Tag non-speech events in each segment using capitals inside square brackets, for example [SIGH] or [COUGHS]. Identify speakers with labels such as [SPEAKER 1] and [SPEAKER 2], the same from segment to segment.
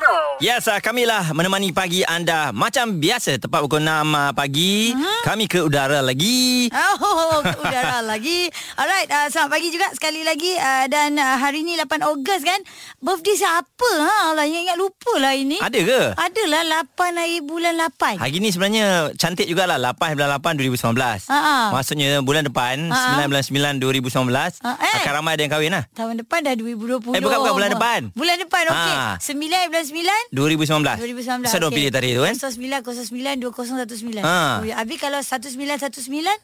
[SPEAKER 1] muzikmu.
[SPEAKER 2] Yes, uh, kamilah menemani pagi anda macam biasa tepat pukul 6 uh, pagi. Hmm? Kami ke udara lagi.
[SPEAKER 3] Oh, [LAUGHS] udara lagi. Alright, uh, selamat pagi juga sekali lagi uh, dan uh, hari ni 8 Ogos kan. Birthday siapa? Ha, Allah ingat-ingat lupa lah ini.
[SPEAKER 2] Ada ke?
[SPEAKER 3] Adalah 8 hari bulan 8.
[SPEAKER 2] Hari ni sebenarnya cantik jugalah 8 bulan 8 2019.
[SPEAKER 3] Ha-ha.
[SPEAKER 2] Maksudnya bulan depan
[SPEAKER 3] Ha-ha.
[SPEAKER 2] 9 bulan 9 2019
[SPEAKER 3] Ha, eh.
[SPEAKER 2] akan ramai ada yang kahwin lah.
[SPEAKER 3] Tahun depan dah 2020.
[SPEAKER 2] Eh, bukan, bukan, bulan depan.
[SPEAKER 3] Bulan depan, okey.
[SPEAKER 2] Ha.
[SPEAKER 3] 9 bulan 9.
[SPEAKER 2] 2019.
[SPEAKER 3] 2019.
[SPEAKER 2] Saya dah
[SPEAKER 3] okey.
[SPEAKER 2] pilih tarikh tu kan.
[SPEAKER 3] 09 09 2019.
[SPEAKER 2] Ha.
[SPEAKER 3] Ui, Habis kalau 1919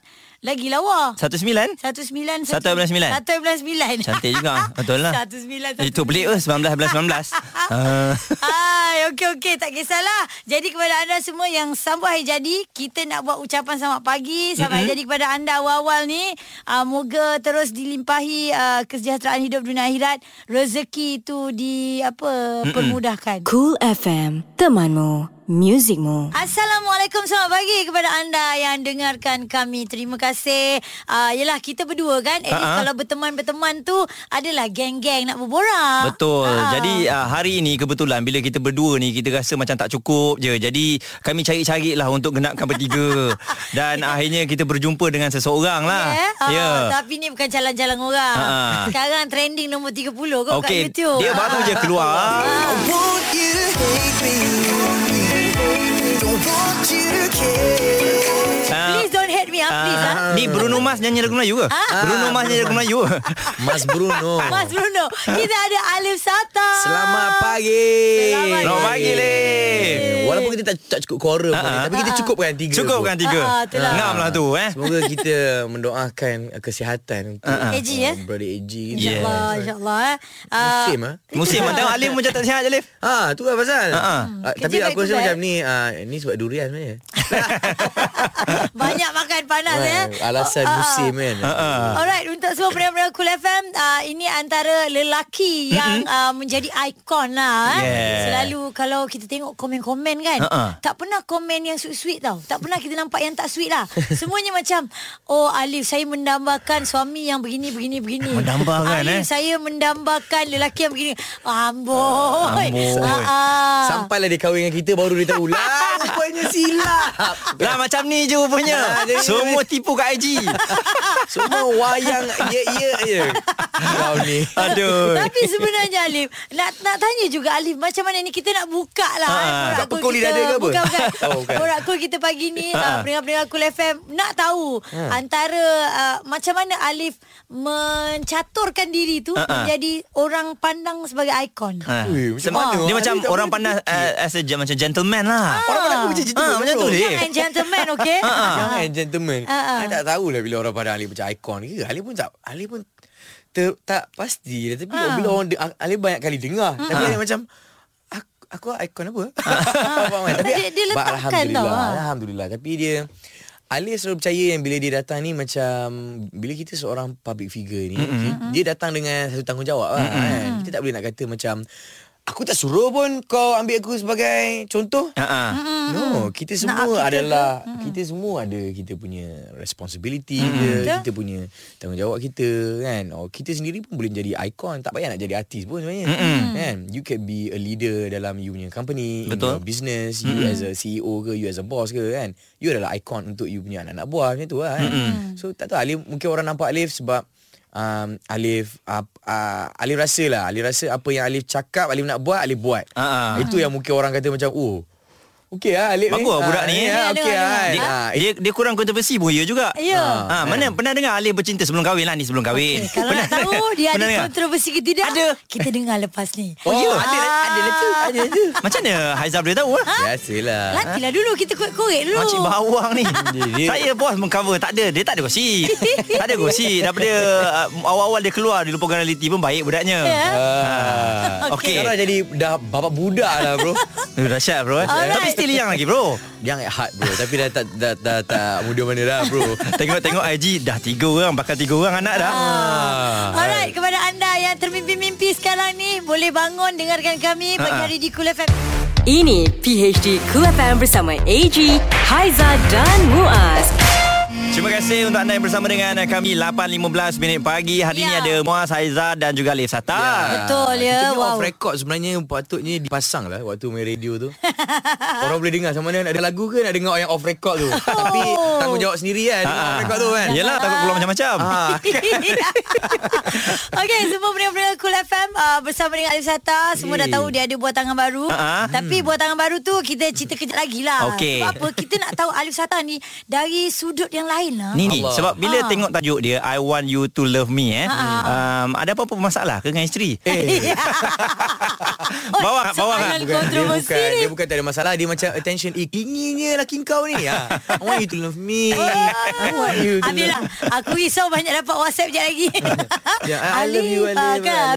[SPEAKER 3] lagi lawa.
[SPEAKER 2] 19
[SPEAKER 3] 19
[SPEAKER 2] Satu bulan sembilan?
[SPEAKER 3] 1 bulan 9.
[SPEAKER 2] Cantik juga. Betul lah.
[SPEAKER 3] 19
[SPEAKER 2] Itu pelik ke 19 bulan 19. Ah.
[SPEAKER 3] Hai, okey okey tak kisahlah. Jadi kepada anda semua yang sambut hari jadi, kita nak buat ucapan selamat pagi, selamat mm-hmm. hari jadi kepada anda awal-awal ni. Uh, moga terus dilimpahi uh, kesejahteraan hidup dunia akhirat, rezeki itu di apa mm-hmm. permudahkan.
[SPEAKER 1] Cool FM, temanmu, muzikmu.
[SPEAKER 3] Assalamualaikum selamat pagi kepada anda yang dengarkan kami. Terima kasih. Uh, yelah kita berdua kan. Least
[SPEAKER 2] Ha-ha.
[SPEAKER 3] kalau berteman-berteman tu adalah geng-geng nak berborak.
[SPEAKER 2] Betul.
[SPEAKER 3] Ah.
[SPEAKER 2] Jadi uh, hari ini kebetulan bila kita berdua ni kita rasa macam tak cukup je. Jadi kami cari-cari lah untuk genapkan bertiga. [LAUGHS] Dan akhirnya kita berjumpa dengan seseorang lah.
[SPEAKER 3] Ya. Yeah.
[SPEAKER 2] Ya.
[SPEAKER 3] Tapi ni bukan jalan-jalan orang.
[SPEAKER 2] Ha.
[SPEAKER 3] Sekarang trending nombor 30 kau kat
[SPEAKER 2] Okey,
[SPEAKER 3] YouTube.
[SPEAKER 2] dia baru je keluar.
[SPEAKER 4] want you to hate me. Don't want you to care.
[SPEAKER 2] Ah,
[SPEAKER 3] Please don't hate me ah, please ah.
[SPEAKER 2] ah, Ni Bruno Mars nyanyi lagu Melayu ke? Bruno Mars nyanyi lagu Melayu
[SPEAKER 5] Mas Bruno.
[SPEAKER 3] Mas Bruno, kita ada Alif Sata.
[SPEAKER 5] Selamat pagi.
[SPEAKER 3] Selamat
[SPEAKER 2] Selamat pagi, Le.
[SPEAKER 5] Walaupun kita tak, tak cukup quorum
[SPEAKER 2] Ah,
[SPEAKER 5] uh
[SPEAKER 2] ah.
[SPEAKER 5] tapi kita cukupkan tiga.
[SPEAKER 2] Cukupkan
[SPEAKER 5] pun.
[SPEAKER 2] tiga
[SPEAKER 3] Ah, itulah.
[SPEAKER 2] Ngam lah tu eh
[SPEAKER 5] Semoga kita mendoakan kesihatan untuk
[SPEAKER 2] Ah, ah.
[SPEAKER 3] AG, ya?
[SPEAKER 5] Brother AG.
[SPEAKER 3] InsyaAllah, insyaAllah. eh. Ah,
[SPEAKER 5] Musim ah.
[SPEAKER 2] Musim lah Tengok Alif macam tak sihat je Alif
[SPEAKER 5] Ah, tu lah pasal.
[SPEAKER 2] Ah, ah.
[SPEAKER 5] Ah, tapi aku rasa macam ni ah ni sebab durian sebenarnya. [LAUGHS]
[SPEAKER 3] Banyak makan panas ya.
[SPEAKER 5] Ah, Alasan
[SPEAKER 3] Ah, ah.
[SPEAKER 5] musim kan.
[SPEAKER 3] Alright, untuk semua pendengar-pendengar Cool FM, uh, ini antara lelaki yang uh, menjadi ikon lah. eh.
[SPEAKER 2] Yeah.
[SPEAKER 3] Selalu kalau kita tengok komen-komen kan,
[SPEAKER 2] Uh-uh.
[SPEAKER 3] tak pernah komen yang sweet-sweet tau. Tak pernah kita nampak yang tak sweet lah. [LAUGHS] Semuanya macam, oh Alif, saya mendambakan suami yang begini, begini, begini.
[SPEAKER 2] Mendambakan,
[SPEAKER 3] Alif,
[SPEAKER 2] eh?
[SPEAKER 3] saya mendambakan lelaki yang begini. Amboi.
[SPEAKER 2] Amboi.
[SPEAKER 3] Ah, ah.
[SPEAKER 5] Sampailah dia kahwin dengan kita baru dia tahu lah rupanya silap.
[SPEAKER 2] Lah macam ni je rupanya
[SPEAKER 5] Ah, jadi-
[SPEAKER 2] Semua tipu kat IG [LAUGHS]
[SPEAKER 5] Semua wayang ya ya je. Kau ni.
[SPEAKER 2] Aduh
[SPEAKER 3] Tapi sebenarnya Alif Nak nak tanya juga Alif Macam mana ni Kita nak buka lah
[SPEAKER 2] Ha,
[SPEAKER 3] eh,
[SPEAKER 2] ha.
[SPEAKER 3] Borak
[SPEAKER 5] Tak
[SPEAKER 3] Cool
[SPEAKER 5] pukul
[SPEAKER 3] kita
[SPEAKER 5] lidah dia ke apa?
[SPEAKER 3] Bukan bukan, [LAUGHS]
[SPEAKER 5] Oh, bukan.
[SPEAKER 3] Borak Cool kita pagi ni
[SPEAKER 2] Ha, ha.
[SPEAKER 3] uh, Pendengar-pendengar Cool FM Nak tahu Antara uh, Macam mana Alif Mencaturkan diri tu
[SPEAKER 2] Ha, ha.
[SPEAKER 3] Menjadi Orang pandang sebagai ikon
[SPEAKER 2] Ha.
[SPEAKER 5] Ui, macam
[SPEAKER 2] Sem-
[SPEAKER 5] mana?
[SPEAKER 2] Dia macam orang pandang uh, As a macam gentleman lah
[SPEAKER 5] Orang pandang aku macam gitu.
[SPEAKER 2] Ah, macam tu.
[SPEAKER 3] Jangan gentleman okay
[SPEAKER 5] Jangan gentleman.
[SPEAKER 3] Ah, ah.
[SPEAKER 5] I tak tahulah bila orang pandang Ali macam ikon ke. Ali pun tak Ali pun ter, tak pasti lah. Tapi
[SPEAKER 3] Ah.
[SPEAKER 5] bila orang de- Ali banyak kali dengar. Tapi Ali macam aku, aku ikon apa? [LAUGHS] Faham kan? Tapi
[SPEAKER 3] Dia- dia letakkan
[SPEAKER 5] alhamdulillah,
[SPEAKER 3] tau, ah.
[SPEAKER 5] Alhamdulillah. Tapi dia Ali selalu percaya yang bila dia datang ni macam bila kita seorang public figure ni mm-hmm. dia datang dengan satu tanggungjawab lah mm-hmm. kan. Kita tak boleh nak kata macam aku tak suruh pun kau ambil aku sebagai contoh.
[SPEAKER 2] Ha.
[SPEAKER 5] No, kita
[SPEAKER 3] Nak
[SPEAKER 5] semua
[SPEAKER 3] kita
[SPEAKER 5] adalah kita semua ada kita punya responsibility mm. dia,
[SPEAKER 3] Betul.
[SPEAKER 5] kita punya tanggungjawab kita kan. Oh, kita sendiri pun boleh jadi ikon, tak payah nak jadi artis pun sebenarnya. Kan? You can be a leader dalam you punya company,
[SPEAKER 2] Betul.
[SPEAKER 5] in your business, you as a CEO ke, you as a boss ke kan. You adalah ikon untuk you punya anak-anak buah macam tu lah kan. So tak tahu Alif mungkin orang nampak Alif sebab Um, Alif uh, uh, Alif rasa lah Alif rasa apa yang Alif cakap Alif nak buat Alif buat
[SPEAKER 2] ah.
[SPEAKER 5] Itu yang mungkin orang kata macam Oh Okey lah Alif
[SPEAKER 2] Bagus lah budak ni, eh.
[SPEAKER 5] Ya,
[SPEAKER 3] Dengar,
[SPEAKER 5] okey lah.
[SPEAKER 3] dengar.
[SPEAKER 5] Ah,
[SPEAKER 2] dia, dia kurang kontroversi pun ya juga
[SPEAKER 3] Ya.
[SPEAKER 2] Ha, mana pernah dengar Alif bercinta sebelum kahwin lah ni sebelum kahwin.
[SPEAKER 3] Okay, kalau nak tahu
[SPEAKER 2] Pernah
[SPEAKER 3] dia ada
[SPEAKER 2] dengar?
[SPEAKER 3] kontroversi ke tidak
[SPEAKER 2] Ada.
[SPEAKER 3] Kita dengar lepas ni
[SPEAKER 5] Oh, ya,
[SPEAKER 3] Ah.
[SPEAKER 5] ada ada lah tu, ada lah tu. [LAUGHS]
[SPEAKER 2] Macam mana Haizal boleh tahu? Ha?
[SPEAKER 5] Biasalah.
[SPEAKER 3] Nantilah dulu kita korek-korek dulu
[SPEAKER 2] Makcik bawang ni [LAUGHS]
[SPEAKER 5] Dia- dia-
[SPEAKER 2] Saya bos mengcover Tak ada Dia tak ada gosip Tak ada gosip Daripada uh, Awal-awal dia keluar Di lupa reality pun Baik budaknya
[SPEAKER 3] Ya.
[SPEAKER 2] Ah, Okey
[SPEAKER 5] Sekarang jadi dah bapak budak lah bro. [LAUGHS]
[SPEAKER 2] Dahsyat bro eh. Tapi still young lagi bro
[SPEAKER 5] Yang hard bro, tapi dah tak dah, dah, tak muda mana dah bro.
[SPEAKER 2] Tengok-tengok IG Dah tiga orang Bakal tiga orang anak dah
[SPEAKER 3] Ah. Alright, kepada anda yang termimpi-mimpi sekarang ni Boleh bangun dengarkan kami Pagi
[SPEAKER 2] Ha-ha.
[SPEAKER 3] hari di Kul FM
[SPEAKER 1] Ini PHD Cool FM bersama AG, Haiza dan Muaz.
[SPEAKER 2] Terima kasih untuk anda yang bersama dengan kami 8.15 minit pagi Hari
[SPEAKER 3] Ya.
[SPEAKER 2] ni ada Muaz Haizah dan juga Alif Sata
[SPEAKER 3] Betul ya.
[SPEAKER 5] Kita ni
[SPEAKER 3] Wow.
[SPEAKER 5] off record sebenarnya patutnya dipasang lah waktu main radio tu. [LAUGHS] Orang boleh dengar sama mana nak ada lagu ke nak dengar yang off record tu. Tapi tanggungjawab sendiri kan dengar off record tu kan.
[SPEAKER 2] Yelah takut keluar macam-macam
[SPEAKER 5] Ah. [LAUGHS] [LAUGHS]
[SPEAKER 3] Okey, semua pendengar-pendengar Cool FM uh, bersama dengan Alif Sata, semua dah tahu dia ada buat tangan baru.
[SPEAKER 2] Ah.
[SPEAKER 3] Tapi buat tangan baru tu kita cerita kejap lagi lah.
[SPEAKER 2] Okey.
[SPEAKER 3] Sebab apa? Kita nak tahu Alif Sata ni dari sudut yang lain lah.
[SPEAKER 2] Ni ni sebab bila
[SPEAKER 3] Ah.
[SPEAKER 2] tengok tajuk dia I want you to love me eh. Um, ada apa-apa masalah ke dengan isteri?
[SPEAKER 5] Eh, [LAUGHS] [LAUGHS]
[SPEAKER 2] Bawa, bawa
[SPEAKER 3] soalan
[SPEAKER 2] kan?
[SPEAKER 5] bukan, dia
[SPEAKER 3] kontroversi
[SPEAKER 5] bukan
[SPEAKER 3] ni.
[SPEAKER 5] dia bukan tak ada masalah dia macam attention eh inginnya laki kau ni ha. I want you to love me [LAUGHS] I want you to
[SPEAKER 3] Habis lah Aku risau banyak dapat WhatsApp je lagi
[SPEAKER 5] Ya, I love you
[SPEAKER 3] Alif,
[SPEAKER 5] Alif.
[SPEAKER 3] kan?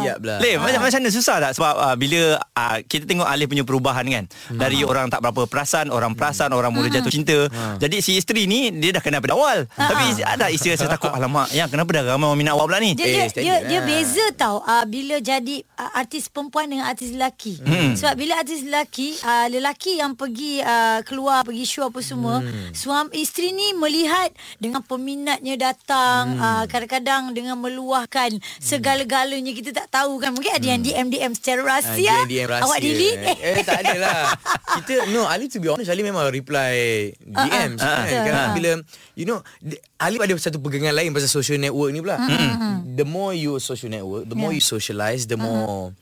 [SPEAKER 5] Siap lah.
[SPEAKER 2] Leh, macam macam mana susah tak sebab uh, bila uh, kita tengok Alif punya perubahan kan dari orang tak berapa perasan, orang perasan, orang mula jatuh cinta. Jadi si isteri ni dia dah kenal pada awal. Tapi ada isteri rasa takut alamak, yang kenapa dah ramai orang minat awak pula ni?
[SPEAKER 3] Dia,
[SPEAKER 5] Eh,
[SPEAKER 3] dia, dia, dia
[SPEAKER 5] lah.
[SPEAKER 3] beza tau uh, Bila jadi uh, artis perempuan dengan artis lelaki hmm. Sebab bila artis lelaki uh, Lelaki yang pergi uh, keluar Pergi show apa semua hmm. Suami isteri ni melihat Dengan peminatnya datang hmm. uh, Kadang-kadang dengan meluahkan Segala-galanya Kita tak tahu kan Mungkin ada yang DM-DM secara rahsia
[SPEAKER 5] Ah, dia DM rahsia.
[SPEAKER 3] Awak delete
[SPEAKER 5] Eh tak ada lah Kita No Ali to be honest Ali memang reply DMs
[SPEAKER 3] ah,
[SPEAKER 5] kan, kan
[SPEAKER 3] Ah.
[SPEAKER 5] Bila You know di- Ali ada satu pegangan lain Pasal social network ni pula. The more you social network The more
[SPEAKER 3] Yeah.
[SPEAKER 5] you socialize The more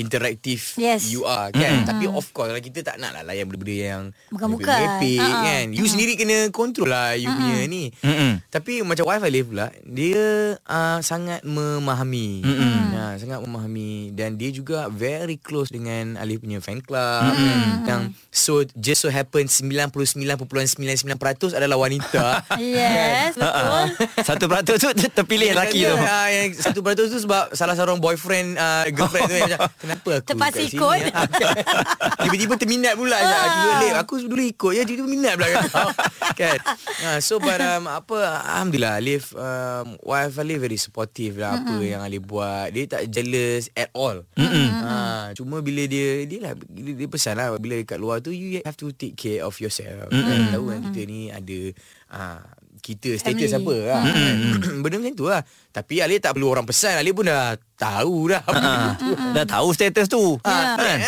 [SPEAKER 5] Interaktif
[SPEAKER 3] Yes.
[SPEAKER 5] You are kan? Tapi of course lah, Kita tak nak lah Layan benda-benda yang
[SPEAKER 3] Bukan-bukan. Ah, ah.
[SPEAKER 5] kan? You sendiri kena Control lah You punya ni.
[SPEAKER 2] Mm-mm.
[SPEAKER 5] Tapi macam wife Alif pula Dia uh, sangat memahami. Uh, Sangat memahami. Dan dia juga very close dengan Alif punya fan club. Yang so just so happen 99.99% adalah wanita. [LAUGHS]
[SPEAKER 3] Yes Betul. [LAUGHS]
[SPEAKER 2] Satu peratus tu ter- terpilih lelaki tu.
[SPEAKER 5] Ah, yang satu peratus tu sebab salah seorang boyfriend uh, girlfriend tu yang macam [LAUGHS] kenapa aku
[SPEAKER 3] Terpaksa
[SPEAKER 5] kat sini,
[SPEAKER 3] ikut. [LAUGHS]
[SPEAKER 5] ah?" Tiba-tiba terminat pula.
[SPEAKER 3] Ah.
[SPEAKER 5] Aku dulu ikut ya tiba-tiba minat pula [LAUGHS] kan. kan. Ah, so but [LAUGHS] um, apa alhamdulillah Alif um, wife Alif very supportive lah apa yang Alif buat. Dia tak jealous at all. Ah, cuma bila dia dia lah dia, dia pesan lah bila kat luar tu you have to take care of yourself. Kan, tahu kan kita ni ada ah, kita status
[SPEAKER 3] Family.
[SPEAKER 5] apa lah. [COUGHS] Benda macam tu lah. Tapi Alif tak perlu orang pesan. Alif pun dah tahu dah.
[SPEAKER 2] Ha, [LAUGHS] dah tahu status tu.
[SPEAKER 5] Ah,
[SPEAKER 2] Kan?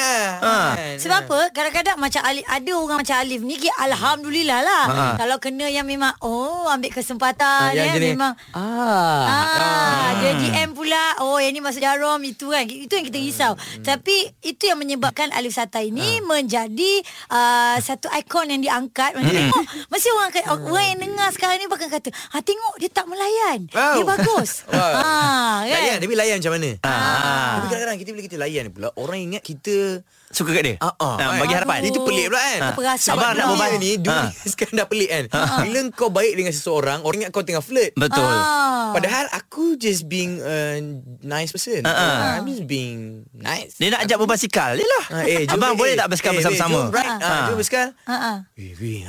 [SPEAKER 5] ah,
[SPEAKER 3] Sebab apa Kadang-kadang macam Alif Ada orang macam Alif ni Alhamdulillah lah
[SPEAKER 2] Ha.
[SPEAKER 3] Kalau kena yang memang Oh ambil kesempatan
[SPEAKER 5] yang
[SPEAKER 3] eh,
[SPEAKER 5] jenis,
[SPEAKER 3] Memang
[SPEAKER 5] ah,
[SPEAKER 3] Ah, dia DM pula Oh yang ni masuk jarum Itu kan Itu yang kita risau
[SPEAKER 5] Hmm.
[SPEAKER 3] Tapi Itu yang menyebabkan Alif Sata ini
[SPEAKER 5] Ah.
[SPEAKER 3] Menjadi uh, Satu ikon yang diangkat Macam
[SPEAKER 5] Hmm.
[SPEAKER 3] tengok Mesti orang akan, Orang yang dengar sekarang ni Bahkan kata ha, Tengok dia tak melayan
[SPEAKER 5] Wow.
[SPEAKER 3] Dia bagus [LAUGHS]
[SPEAKER 5] Wow.
[SPEAKER 3] ah, kan?
[SPEAKER 5] Layan Tapi layan macam mana
[SPEAKER 2] Ah.
[SPEAKER 5] Tapi kadang-kadang kita bila kita layan pula Orang ingat kita
[SPEAKER 2] Suka kat dia?
[SPEAKER 5] Ah, ah,
[SPEAKER 2] Ah, bagi harapan.
[SPEAKER 5] Itu pelik pula kan
[SPEAKER 3] Ah. Pula.
[SPEAKER 5] nak berbaik ni Dunia
[SPEAKER 2] Ah. [LAUGHS]
[SPEAKER 5] sekarang dah pelik kan Bila kau baik dengan seseorang Orang ingat kau tengah flirt
[SPEAKER 2] Betul.
[SPEAKER 3] Ah.
[SPEAKER 5] Padahal aku just being a nice person
[SPEAKER 2] Ah, ah.
[SPEAKER 5] I'm just being nice
[SPEAKER 2] Dia nak ajak berbasikal lah.
[SPEAKER 5] Ah, eh, jom,
[SPEAKER 2] Abang
[SPEAKER 5] eh,
[SPEAKER 2] boleh
[SPEAKER 5] eh,
[SPEAKER 2] tak berbasikal
[SPEAKER 5] eh,
[SPEAKER 2] bersama-sama?
[SPEAKER 5] Eh, jom, right, ah.
[SPEAKER 2] Ah.
[SPEAKER 5] jom berbasikal
[SPEAKER 3] Ah, ah.
[SPEAKER 5] Eh, weh. [LAUGHS]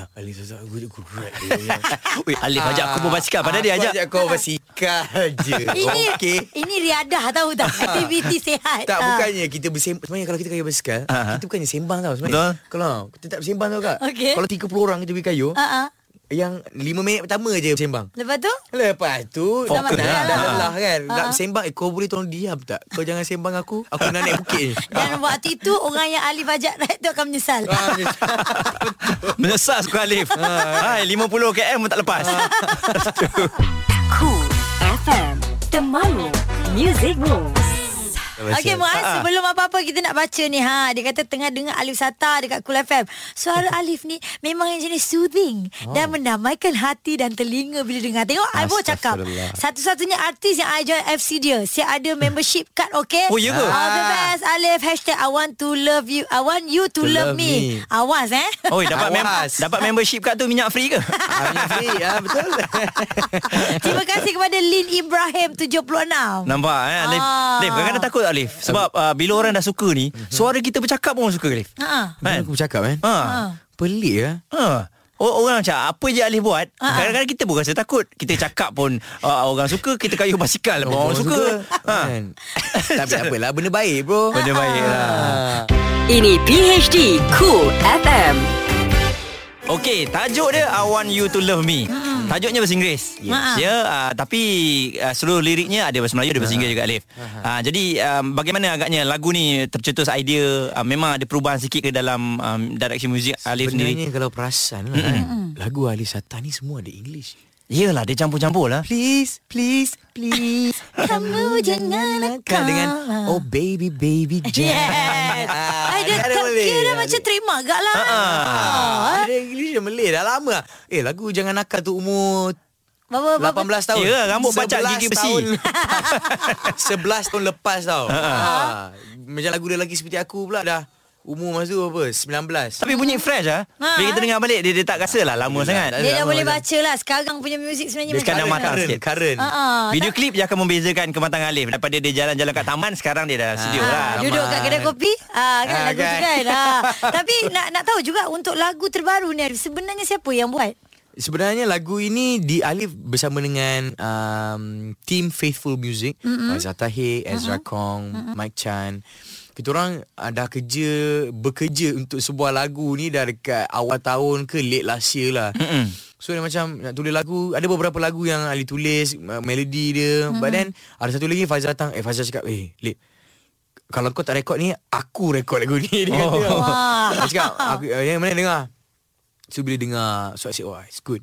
[SPEAKER 2] Weh, Alif ajak aku berbasikal. Padahal dia
[SPEAKER 5] Aku
[SPEAKER 2] ajak.
[SPEAKER 5] ajak kau berbasikal je. [LAUGHS]
[SPEAKER 3] Ini
[SPEAKER 5] Okey.
[SPEAKER 3] ini riadah tahu tak [LAUGHS] Aktiviti sihat
[SPEAKER 5] Tak,
[SPEAKER 3] Ah.
[SPEAKER 5] bukannya kita bersembang. Sebenarnya kalau kita kaya berbasikal,
[SPEAKER 2] Ah.
[SPEAKER 5] kita bukannya sembang tau. Sebenarnya.
[SPEAKER 2] Betul.
[SPEAKER 5] Kalau kita tak bersembang tau kak.
[SPEAKER 3] Okey.
[SPEAKER 5] Kalau 30 orang kita pergi kayu,
[SPEAKER 3] Ah, ah.
[SPEAKER 5] yang 5 minit pertama je bersembang.
[SPEAKER 3] Lepas tu
[SPEAKER 5] Lepas tu
[SPEAKER 2] Fokus
[SPEAKER 5] dah, dah,
[SPEAKER 2] lah.
[SPEAKER 5] dah lelah kan
[SPEAKER 3] Ah.
[SPEAKER 5] Nak sembang eh, Kau boleh tolong diam tak Kau jangan sembang aku Aku nak naik bukit ni
[SPEAKER 3] Dan waktu itu Orang yang Alif ajak ride tu akan menyesal
[SPEAKER 5] Ah,
[SPEAKER 2] Menyesal [LAUGHS] suka Alif. Hai, 50 km pun tak lepas.
[SPEAKER 1] FM Temanmu Music Moves
[SPEAKER 3] Okey Muaz
[SPEAKER 2] Ah, ah.
[SPEAKER 3] Sebelum apa-apa Kita nak baca ni ha Dia kata tengah dengar Alif Sata Dekat Cool FM Suara [LAUGHS] Alif ni Memang yang jenis soothing Dan mendamaikan hati Dan telinga Bila dengar Tengok I baru cakap. Satu-satunya artis Yang I join FC dia Siap ada membership card Okay
[SPEAKER 2] Oh, ya ke?
[SPEAKER 3] All the best Alif Hashtag I want to love you I want you to,
[SPEAKER 5] To
[SPEAKER 3] love,
[SPEAKER 5] love
[SPEAKER 3] me.
[SPEAKER 5] me.
[SPEAKER 3] Awas eh
[SPEAKER 2] Oi, dapat [LAUGHS] mem- dapat membership kat tu minyak free ke? [LAUGHS]
[SPEAKER 5] Ah, yang free, ah, Betul
[SPEAKER 3] Terima kasih kepada Lin Ibrahim 76
[SPEAKER 2] Nampak eh Alif.
[SPEAKER 3] Ah.
[SPEAKER 2] Alif kadang-kadang takut tak Alif? Sebab uh, bila orang dah suka ni, suara kita bercakap pun orang suka Alif.
[SPEAKER 3] Ha.
[SPEAKER 2] Kan?
[SPEAKER 5] Aku bercakap kan
[SPEAKER 2] Ha.
[SPEAKER 5] Pelik lah
[SPEAKER 2] Ha. O- Orang macam apa je Alif buat
[SPEAKER 3] Ha.
[SPEAKER 2] Kadang-kadang kita pun rasa takut Kita cakap pun uh, Orang suka Kita kayu basikal pun Orang suka, ha.
[SPEAKER 5] Kan? [LAUGHS] Tapi tak apalah Benda baik bro
[SPEAKER 2] Benda baik lah
[SPEAKER 5] Ah.
[SPEAKER 1] Ini PHD Cool FM.
[SPEAKER 2] Okey, tajuk dia I Want You To Love Me. Hmm. Tajuknya bahasa Inggeris.
[SPEAKER 3] Yes.
[SPEAKER 2] Ya, uh, tapi uh, seluruh liriknya ada bahasa Melayu, ada bahasa Inggeris juga Alif. Uh, jadi um, bagaimana agaknya lagu ni tercetus idea uh, memang ada perubahan sikit ke dalam um, direction muzik Alif sendiri?
[SPEAKER 5] Sebenarnya kalau perasan lah kan, lagu Alif Sata ni semua ada English.
[SPEAKER 2] Yelah, dia campur-campur lah.
[SPEAKER 5] Please, please, please. [LAUGHS]
[SPEAKER 3] Kamu jangan nakal.
[SPEAKER 5] Kan dengan Oh baby, baby, [LAUGHS] jangan.
[SPEAKER 3] Yes.
[SPEAKER 5] Ah,
[SPEAKER 3] dia
[SPEAKER 5] ada
[SPEAKER 3] tak
[SPEAKER 5] Malay.
[SPEAKER 3] kira macam terima agak lah.
[SPEAKER 5] Ah, Ada English dan Malay dah lama. Eh lagu Jangan Nakal tu umur
[SPEAKER 3] Berapa, berapa?
[SPEAKER 5] 18 tahun.
[SPEAKER 2] Ya, rambut bacak
[SPEAKER 5] 11
[SPEAKER 2] gigi besi.
[SPEAKER 5] tahun. [LAUGHS] 11 tahun lepas tau. Ha. Macam lagu dia lagi seperti aku pula dah. Umur masa tu apa? 19.
[SPEAKER 2] Tapi bunyi fresh ah.
[SPEAKER 3] Ha.
[SPEAKER 2] Bila kita dengar balik dia, dia tak rasa lah lama sangat.
[SPEAKER 5] tak
[SPEAKER 3] Dia dah boleh baca lah. Sekarang punya muzik sebenarnya
[SPEAKER 2] Dia sekarang
[SPEAKER 3] mana?
[SPEAKER 2] matang sikit.
[SPEAKER 5] current.
[SPEAKER 3] Ah, ah.
[SPEAKER 2] Video klip dia akan membezakan kematangan Alif daripada dia jalan-jalan kat taman sekarang dia dah studio
[SPEAKER 5] Ah,
[SPEAKER 2] lah.
[SPEAKER 3] Ah, duduk kat kedai kopi ah, kan
[SPEAKER 5] Ah,
[SPEAKER 3] lagu tu
[SPEAKER 5] kan.
[SPEAKER 3] kan ah. [LAUGHS] Tapi nak nak tahu juga Untuk lagu terbaru ni Arif, Sebenarnya siapa yang buat
[SPEAKER 5] Sebenarnya lagu ini di Alif bersama dengan um, team Faithful Music, mm-hmm. Azhar Tahir, Ezra mm-hmm. Kong, mm-hmm. Mike Chan. Kita orang uh, dah kerja bekerja untuk sebuah lagu ni dah dekat awal tahun ke late last year lah. So dia macam nak tulis lagu, ada beberapa lagu yang Ali tulis uh, melodi dia, mm-hmm. but then ada satu lagi Faizal datang, eh Faizal cakap, "Eh, Lip, kalau kau tak rekod ni, aku rekod lagu ni." [LAUGHS] Dia kata.
[SPEAKER 3] Wah.
[SPEAKER 5] Dia cakap, aku, uh, yang mana dengar? So bila dengar So I said oh it's good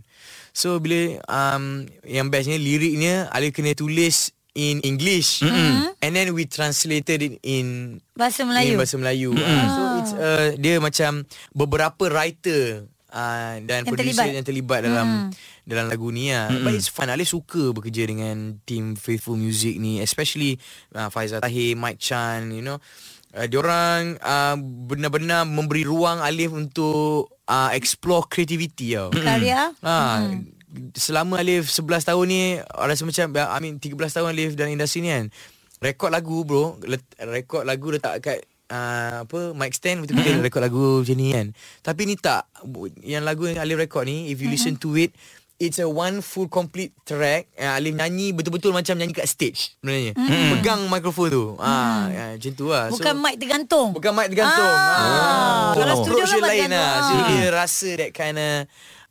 [SPEAKER 5] So bila um, Yang bestnya Liriknya Alif kena tulis In English mm-hmm. And then we translated it in
[SPEAKER 3] Bahasa
[SPEAKER 5] In
[SPEAKER 3] Melayu
[SPEAKER 5] bahasa Melayu mm-hmm. uh, So it's uh, Dia macam Beberapa writer uh, Dan
[SPEAKER 3] Yang
[SPEAKER 5] producer
[SPEAKER 3] terlibat.
[SPEAKER 5] yang terlibat dalam
[SPEAKER 3] Mm.
[SPEAKER 5] Dalam lagu ni lah mm-hmm. But it's fun Alif suka bekerja dengan Team Faithful Music ni Especially uh, Faizal Tahir Mike Chan You know Uh, diorang uh, benar-benar memberi ruang Alif untuk uh, explore creativity tau.
[SPEAKER 3] Karya
[SPEAKER 5] Ha, selama Alif 11 tahun ni rasa macam I mean 13 tahun Alif dalam industri ni kan. Rekod lagu bro, let, rekod lagu letak kat uh, apa mic stand betul betul rekod lagu macam ni kan. Tapi ni tak yang lagu yang Alif rekod ni if you listen to it It's a one full complete track uh, Alif nyanyi betul-betul macam nyanyi kat stage sebenarnya. Pegang mikrofon tu. Ah, ya, macam tu lah.
[SPEAKER 3] Bukan mic tergantung
[SPEAKER 5] Bukan mic tergantung.
[SPEAKER 3] Ah.
[SPEAKER 5] Ah.
[SPEAKER 3] Kalau
[SPEAKER 5] Oh.
[SPEAKER 3] studio kan
[SPEAKER 5] dia
[SPEAKER 3] mic
[SPEAKER 5] lain lah. So
[SPEAKER 3] Ah.
[SPEAKER 5] dia rasa that kind of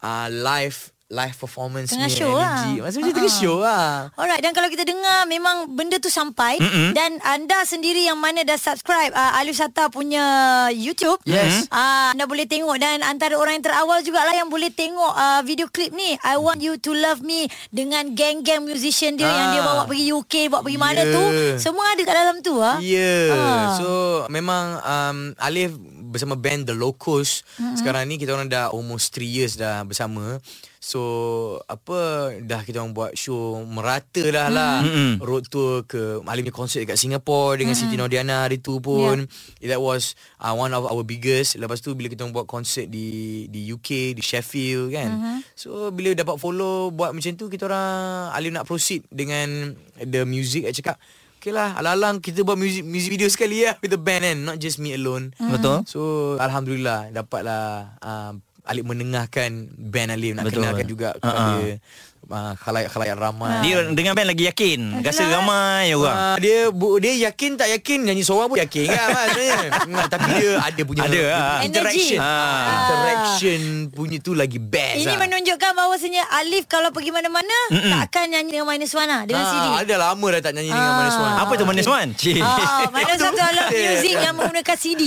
[SPEAKER 5] uh, live live performance
[SPEAKER 3] Tengah
[SPEAKER 5] punya
[SPEAKER 3] show
[SPEAKER 5] energy.
[SPEAKER 3] lah.
[SPEAKER 5] Masa macam tengah
[SPEAKER 3] Ah.
[SPEAKER 5] show lah.
[SPEAKER 3] Alright dan kalau kita dengar memang benda tu sampai mm-hmm. dan anda sendiri yang mana dah subscribe uh, Alif Sata punya YouTube
[SPEAKER 5] Yes.
[SPEAKER 3] uh, anda boleh tengok dan antara orang yang terawal jugalah yang boleh tengok uh, video klip ni I Want You To Love Me dengan geng-geng musician dia
[SPEAKER 5] Ah.
[SPEAKER 3] yang dia bawa pergi UK bawa pergi mana
[SPEAKER 5] Yeah.
[SPEAKER 3] tu semua ada kat dalam tu ah.
[SPEAKER 5] Ya. Yeah.
[SPEAKER 3] Ah.
[SPEAKER 5] So memang um, Alif bersama band The Locos mm-hmm. sekarang ni kita orang dah almost 3 years dah bersama. So apa dah kita orang buat show merata dah lah.
[SPEAKER 2] Mm-mm.
[SPEAKER 5] Road tour ke punya konsert dekat Singapore dengan Siti Nordiana hari tu pun. Yeah. That was uh, one of our biggest. Lepas tu bila kita orang buat konsert di di UK, di Sheffield kan. Mm-hmm. So bila dapat follow buat macam tu kita orang Alif nak proceed dengan the music I cakap Okay lah Alang-alang kita buat music, music video sekali lah With the band kan Not just me alone
[SPEAKER 2] Betul.
[SPEAKER 5] So Alhamdulillah Dapatlah uh, Alif menengahkan Band Alif Nak
[SPEAKER 2] Betul.
[SPEAKER 5] kenalkan juga Kepada uh, Khalayak-khalayak ramai
[SPEAKER 2] Dia dengan band lagi yakin. Rasa ramai orang.
[SPEAKER 5] Ah, dia bu, dia yakin tak yakin nyanyi seorang pun yakin kan [LAUGHS] sebenarnya. Hmm, tapi dia ada punya
[SPEAKER 2] Ada, ah.
[SPEAKER 5] interaction. Ah.
[SPEAKER 3] Ah.
[SPEAKER 5] Interaction punya tu lagi best.
[SPEAKER 3] Ini
[SPEAKER 5] ah.
[SPEAKER 3] menunjukkan bahawasanya Alif kalau pergi mana-mana takkan nyanyi dengan minus one lah dengan
[SPEAKER 5] Ah,
[SPEAKER 3] CD.
[SPEAKER 5] Ada lama dah tak nyanyi dengan
[SPEAKER 3] Ah.
[SPEAKER 5] Manis Wan.
[SPEAKER 2] Apa tu Manis Wan? Cik.
[SPEAKER 3] Ah, mana
[SPEAKER 5] Itu
[SPEAKER 3] satu alat
[SPEAKER 5] betul.
[SPEAKER 3] muzik yang menggunakan CD.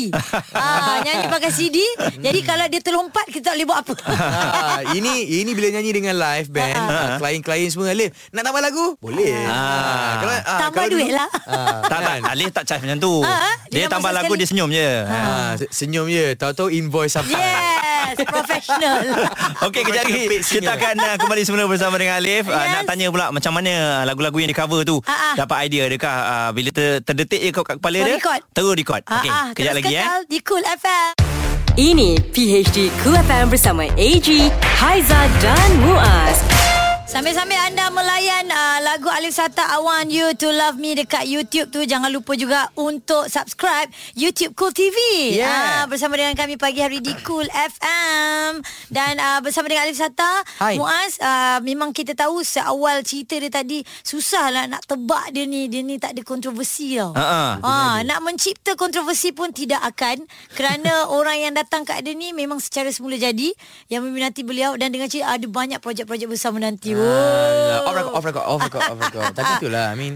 [SPEAKER 3] Ah, nyanyi pakai CD. Jadi kalau dia terlompat kita tak boleh buat apa.
[SPEAKER 5] ah, ini ini bila nyanyi dengan live band, ah, klien-klien semua Alif, nak tambah lagu? Boleh.
[SPEAKER 2] Ah.
[SPEAKER 5] Kalau ah,
[SPEAKER 3] Tambah
[SPEAKER 5] kalau
[SPEAKER 3] duit
[SPEAKER 5] dulu-
[SPEAKER 3] lah.
[SPEAKER 5] Ah,
[SPEAKER 2] Tak tak Alif tak charge macam tu.
[SPEAKER 3] Ah, dia
[SPEAKER 2] Dia tambah lagu
[SPEAKER 3] sekali.
[SPEAKER 2] dia senyum je. Ha.
[SPEAKER 5] Ah, se- senyum je. Tahu-tahu invoice sampai.
[SPEAKER 3] Yes, [LAUGHS] professional. [LAUGHS]
[SPEAKER 2] Okey kejap lagi kita akan uh, kembali semula bersama dengan Alif. Uh,
[SPEAKER 3] Yes.
[SPEAKER 2] nak tanya pula macam mana uh, lagu-lagu yang di cover tu
[SPEAKER 3] Ah, ah.
[SPEAKER 2] dapat idea adakah uh, bila ter, terdetik je kat kepala dia
[SPEAKER 3] record.
[SPEAKER 2] terus record. Okey
[SPEAKER 3] ah,
[SPEAKER 2] kejap lagi eh.
[SPEAKER 3] kekal di Cool FM.
[SPEAKER 1] Ini PHD Cool FM bersama AG, Haiza dan Muaz.
[SPEAKER 3] Sambil-sambil anda melayan uh, lagu Alif Sata I Want You To Love Me dekat YouTube tu jangan lupa juga untuk subscribe YouTube Cool TV.
[SPEAKER 5] Yeah.
[SPEAKER 3] Ah, bersama dengan kami pagi hari di Cool FM. Dan uh, bersama dengan Alif Sata
[SPEAKER 5] Hai.
[SPEAKER 3] Muaz uh, Memang kita tahu Seawal cerita dia tadi Susah lah nak tebak dia ni Dia ni tak ada kontroversi tau
[SPEAKER 2] Ha-ha.
[SPEAKER 3] Ah, Nak mencipta kontroversi pun tidak akan Kerana [LAUGHS] orang yang datang kat dia ni Memang secara semula jadi Yang meminati beliau Dan dengan cerita Ada banyak projek-projek besar menanti oh.
[SPEAKER 5] Ah, off record, off record, off record, off record. Tapi itulah, I mean,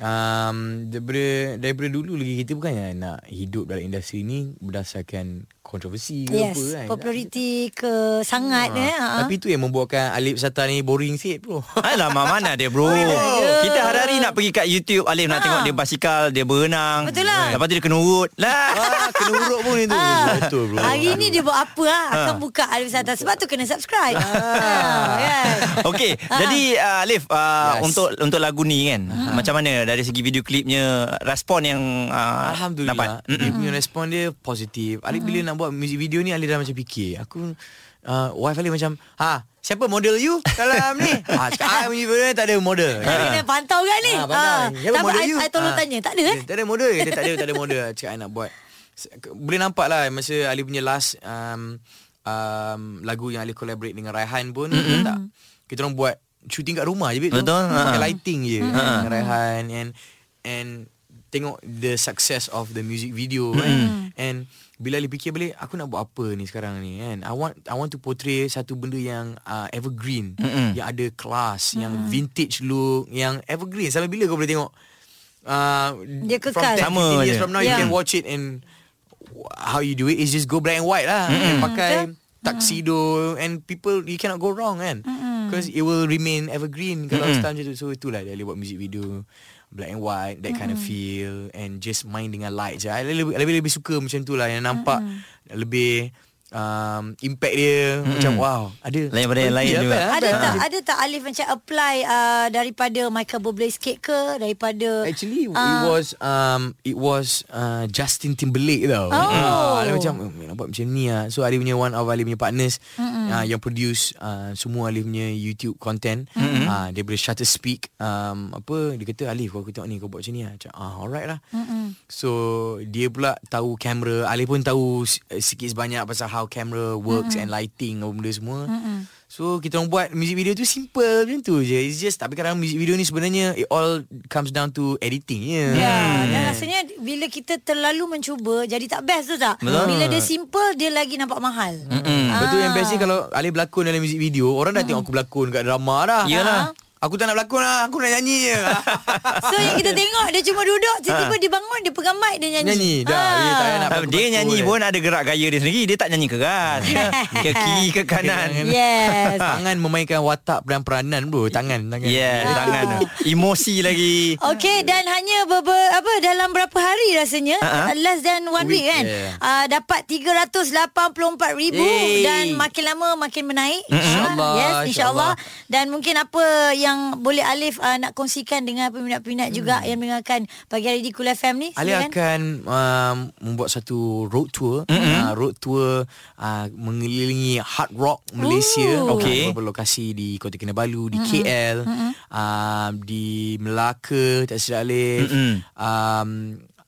[SPEAKER 5] um, daripada, daripada dulu lagi kita bukannya nak hidup dalam industri ni berdasarkan kontroversi ke
[SPEAKER 3] Yes
[SPEAKER 5] apa kan.
[SPEAKER 3] Populariti ke sangat
[SPEAKER 5] Ah,
[SPEAKER 3] eh. Ha.
[SPEAKER 5] Tapi tu yang membuatkan Alip Sata ni boring sikit bro. [LAUGHS]
[SPEAKER 2] Alamak mana dia bro Kita hari-hari nak pergi kat YouTube Alif nak
[SPEAKER 3] Ha.
[SPEAKER 2] tengok dia basikal Dia berenang
[SPEAKER 3] Betul lah.
[SPEAKER 2] Lepas tu dia kena urut Lah
[SPEAKER 5] ah, kena urut pun itu. [LAUGHS]
[SPEAKER 3] Ah,
[SPEAKER 5] Betul bro.
[SPEAKER 3] Hari ni dia buat apa ha? Akan buka Alif Sata Sebab tu kena subscribe ah. kan?
[SPEAKER 2] Okey, jadi uh, Alif uh,
[SPEAKER 5] Yes.
[SPEAKER 2] untuk untuk lagu ni kan. Macam mana dari segi video klipnya respon yang uh,
[SPEAKER 5] Alhamdulillah
[SPEAKER 2] dapat?
[SPEAKER 5] Dia punya respon dia positif Alif bila nak buat music video ni Alif dah macam fikir. Aku uh, Wife Alif macam Ha Siapa model you dalam ni? [LAUGHS] Ha, Cakap ah, video ni tak ada model.
[SPEAKER 3] Dia kena pantau kan ni.
[SPEAKER 5] Ah, pandai. Siapa?
[SPEAKER 3] Tapi
[SPEAKER 5] model
[SPEAKER 3] I,
[SPEAKER 5] you?
[SPEAKER 3] I tolong
[SPEAKER 5] Ah.
[SPEAKER 3] tanya. Tak ada eh?
[SPEAKER 5] Tak ada model Dia tak ada tak ada [LAUGHS] model. Cakap I nak buat. Boleh nampak lah Masa Ali punya last um, um, Lagu yang Ali collaborate dengan Raihan pun mm-hmm. tak, Kita orang buat Shooting kat rumah je tu.
[SPEAKER 2] Betul,
[SPEAKER 5] Pakai
[SPEAKER 2] ha.
[SPEAKER 5] lighting je mm-hmm. Dengan Raihan. And And Tengok the success of the music video mm-hmm. kan. And bila Ali fikir balik Aku nak buat apa ni sekarang ni kan? I want I want to portray Satu benda yang uh, Evergreen.
[SPEAKER 2] Mm-mm.
[SPEAKER 5] Yang ada kelas Yang vintage look Yang evergreen. Sampai bila kau boleh tengok uh,
[SPEAKER 3] Dia kekal.
[SPEAKER 5] From 10,
[SPEAKER 2] Sama
[SPEAKER 5] 15 years
[SPEAKER 2] je.
[SPEAKER 5] from now
[SPEAKER 3] Yeah.
[SPEAKER 5] You can watch it And How you do it Is just go black and white lah. And pakai Tuxedo And people You cannot go wrong kan? Because it will remain evergreen Kalau style macam tu. So itulah dia boleh buat music video Black and white That kind of feel And just main dengan light je. I lebih, lebih, lebih suka macam tu lah Yang nampak Lebih um, Impact dia Macam wow Ada
[SPEAKER 2] Lain daripada yang lain
[SPEAKER 5] Apa,
[SPEAKER 2] juga.
[SPEAKER 5] apa,
[SPEAKER 3] ada
[SPEAKER 5] apa.
[SPEAKER 3] tak ada tak Alif macam apply uh, daripada Michael Bublé sikit ke daripada
[SPEAKER 5] Actually it
[SPEAKER 3] Ah.
[SPEAKER 5] was um it was uh, Justin Timberlake tau.
[SPEAKER 3] Oh.
[SPEAKER 5] Ah, dia macam "Eh, nak buat macam ni ah. So Ali punya one of Ali punya partners uh, yang produce uh, semua Ali punya YouTube content. Mm-hmm. Uh, dia boleh shutter speak um apa dia kata Alif kau tengok ni kau buat macam ni ah. Macam ah alright lah. Mm-hmm. So dia pula tahu kamera, Ali pun tahu sikit sebanyak pasal how camera works mm-hmm. and lighting apa benda semua. Mm-hmm. So kita orang buat music video tu simple macam tu je. It's just tapi kadang music video ni sebenarnya it all comes down to editing je.
[SPEAKER 3] Ya, dan rasanya bila kita terlalu mencuba jadi tak best tu tak?
[SPEAKER 2] Betul.
[SPEAKER 3] Bila dia simple dia lagi nampak mahal.
[SPEAKER 5] Hmm. Betul yang best ni kalau Ali berlakon dalam music video, orang dah tengok aku berlakon kat drama dah.
[SPEAKER 2] Yelah.
[SPEAKER 5] Aku tak nak berlakon lah, aku nak nyanyi je. [LAUGHS]
[SPEAKER 3] So yang kita [LAUGHS] tengok dia cuma duduk tiba-tiba dia bangun dia pegang mic dia nyanyi.
[SPEAKER 5] Nyanyi, dah. Dia tak nak
[SPEAKER 2] Ah, Dia nyanyi pun ada gerak gaya dia sendiri Dia tak nyanyi keras Dia [LAUGHS] Ke kiri ke kanan
[SPEAKER 3] Yes.
[SPEAKER 5] Tangan memainkan watak dan peranan bro, tangan tangan.
[SPEAKER 2] Yeah Tangan Emosi lagi
[SPEAKER 3] Okey dan hanya beber, apa dalam berapa hari rasanya uh-huh. less than one week,
[SPEAKER 5] Week,
[SPEAKER 3] kan
[SPEAKER 5] yeah.
[SPEAKER 3] uh, dapat 384 ribu
[SPEAKER 5] Yeay.
[SPEAKER 3] dan makin lama makin menaik
[SPEAKER 5] InsyaAllah,
[SPEAKER 3] yes insyaallah
[SPEAKER 5] insyaAllah.
[SPEAKER 3] dan mungkin apa yang boleh Alif uh, nak kongsikan dengan peminat-peminat juga yang mendengarkan pagi hari di Kul FM ni
[SPEAKER 5] Ali
[SPEAKER 3] silakan.
[SPEAKER 5] akan um, membuat satu road tour, mm-hmm. uh, road tour uh, mengelilingi hard rock Malaysia,
[SPEAKER 3] Ooh.
[SPEAKER 2] Okey.
[SPEAKER 5] Uh, berlokasi di Kota Kinabalu, di mm-hmm. KL, mm-hmm. um, di Melaka, tak silap Alif.
[SPEAKER 2] Mm-mm.
[SPEAKER 5] Um,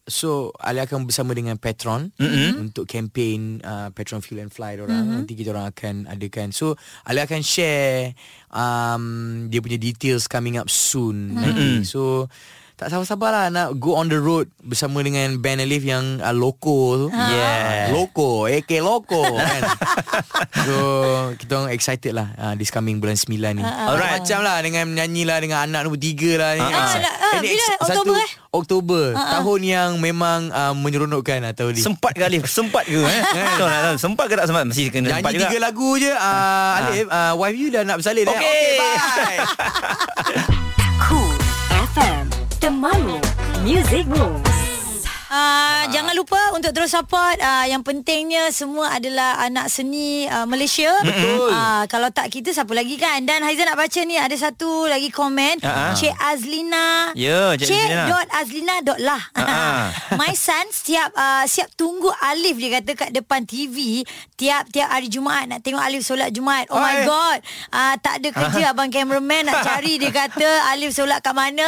[SPEAKER 5] so Ali akan bersama dengan Petron mm-hmm. untuk kempen uh, Petron Fuel and Fly orang. Mm-hmm. Nanti kita orang akan adakan. So Ali akan share um, dia punya details coming up soon mm-hmm. nanti. So tak sabar-sabar lah nak go on the road bersama dengan band Alif yang uh, Loco tu.
[SPEAKER 2] Yeah.
[SPEAKER 5] Loco, AK Loco [LAUGHS] kan. so kita orang excited lah uh, this coming bulan 9 ni.
[SPEAKER 2] Alright.
[SPEAKER 5] Macam lah dengan menyanyi lah dengan anak nombor 3 lah ni.
[SPEAKER 2] Ah,
[SPEAKER 5] Ah,
[SPEAKER 3] ah, ah,
[SPEAKER 5] ini
[SPEAKER 3] bila? Oktober,
[SPEAKER 5] satu-
[SPEAKER 3] eh?
[SPEAKER 5] Oktober. Tahun yang memang uh, menyeronokkan lah tahun ni.
[SPEAKER 2] Sempat ke Alif Sempat ke eh? [LAUGHS] Betul. Sempat ke tak sempat Mesti kena sempat
[SPEAKER 5] Nyanyi
[SPEAKER 2] juga
[SPEAKER 5] tiga lagu je uh, Alif uh, Wife you dah nak bersalin eh?
[SPEAKER 2] Okey.
[SPEAKER 5] okay bye [LAUGHS]
[SPEAKER 1] Temanmu Music Moves
[SPEAKER 3] Uh, jangan lupa untuk terus support. Uh, Yang pentingnya semua adalah anak seni uh, Malaysia.
[SPEAKER 5] Betul.
[SPEAKER 3] uh, Kalau tak kita siapa lagi kan? Dan Haizan nak baca ni ada satu lagi komen.
[SPEAKER 2] Ha-ha.
[SPEAKER 3] Cik Azlina.
[SPEAKER 2] Ya, Cik Azlina.
[SPEAKER 3] dot Azlina dot lah.
[SPEAKER 2] Ha-ha. [LAUGHS]
[SPEAKER 3] My son siap uh, siap tunggu Alif Dia kata kat depan TV Tiap-tiap hari Jumaat Nak tengok Alif solat Jumaat. Oh my
[SPEAKER 2] Oi.
[SPEAKER 3] god. Uh, Tak ada kerja Abang cameraman nak cari Dia [LAUGHS] kata Alif solat kat mana?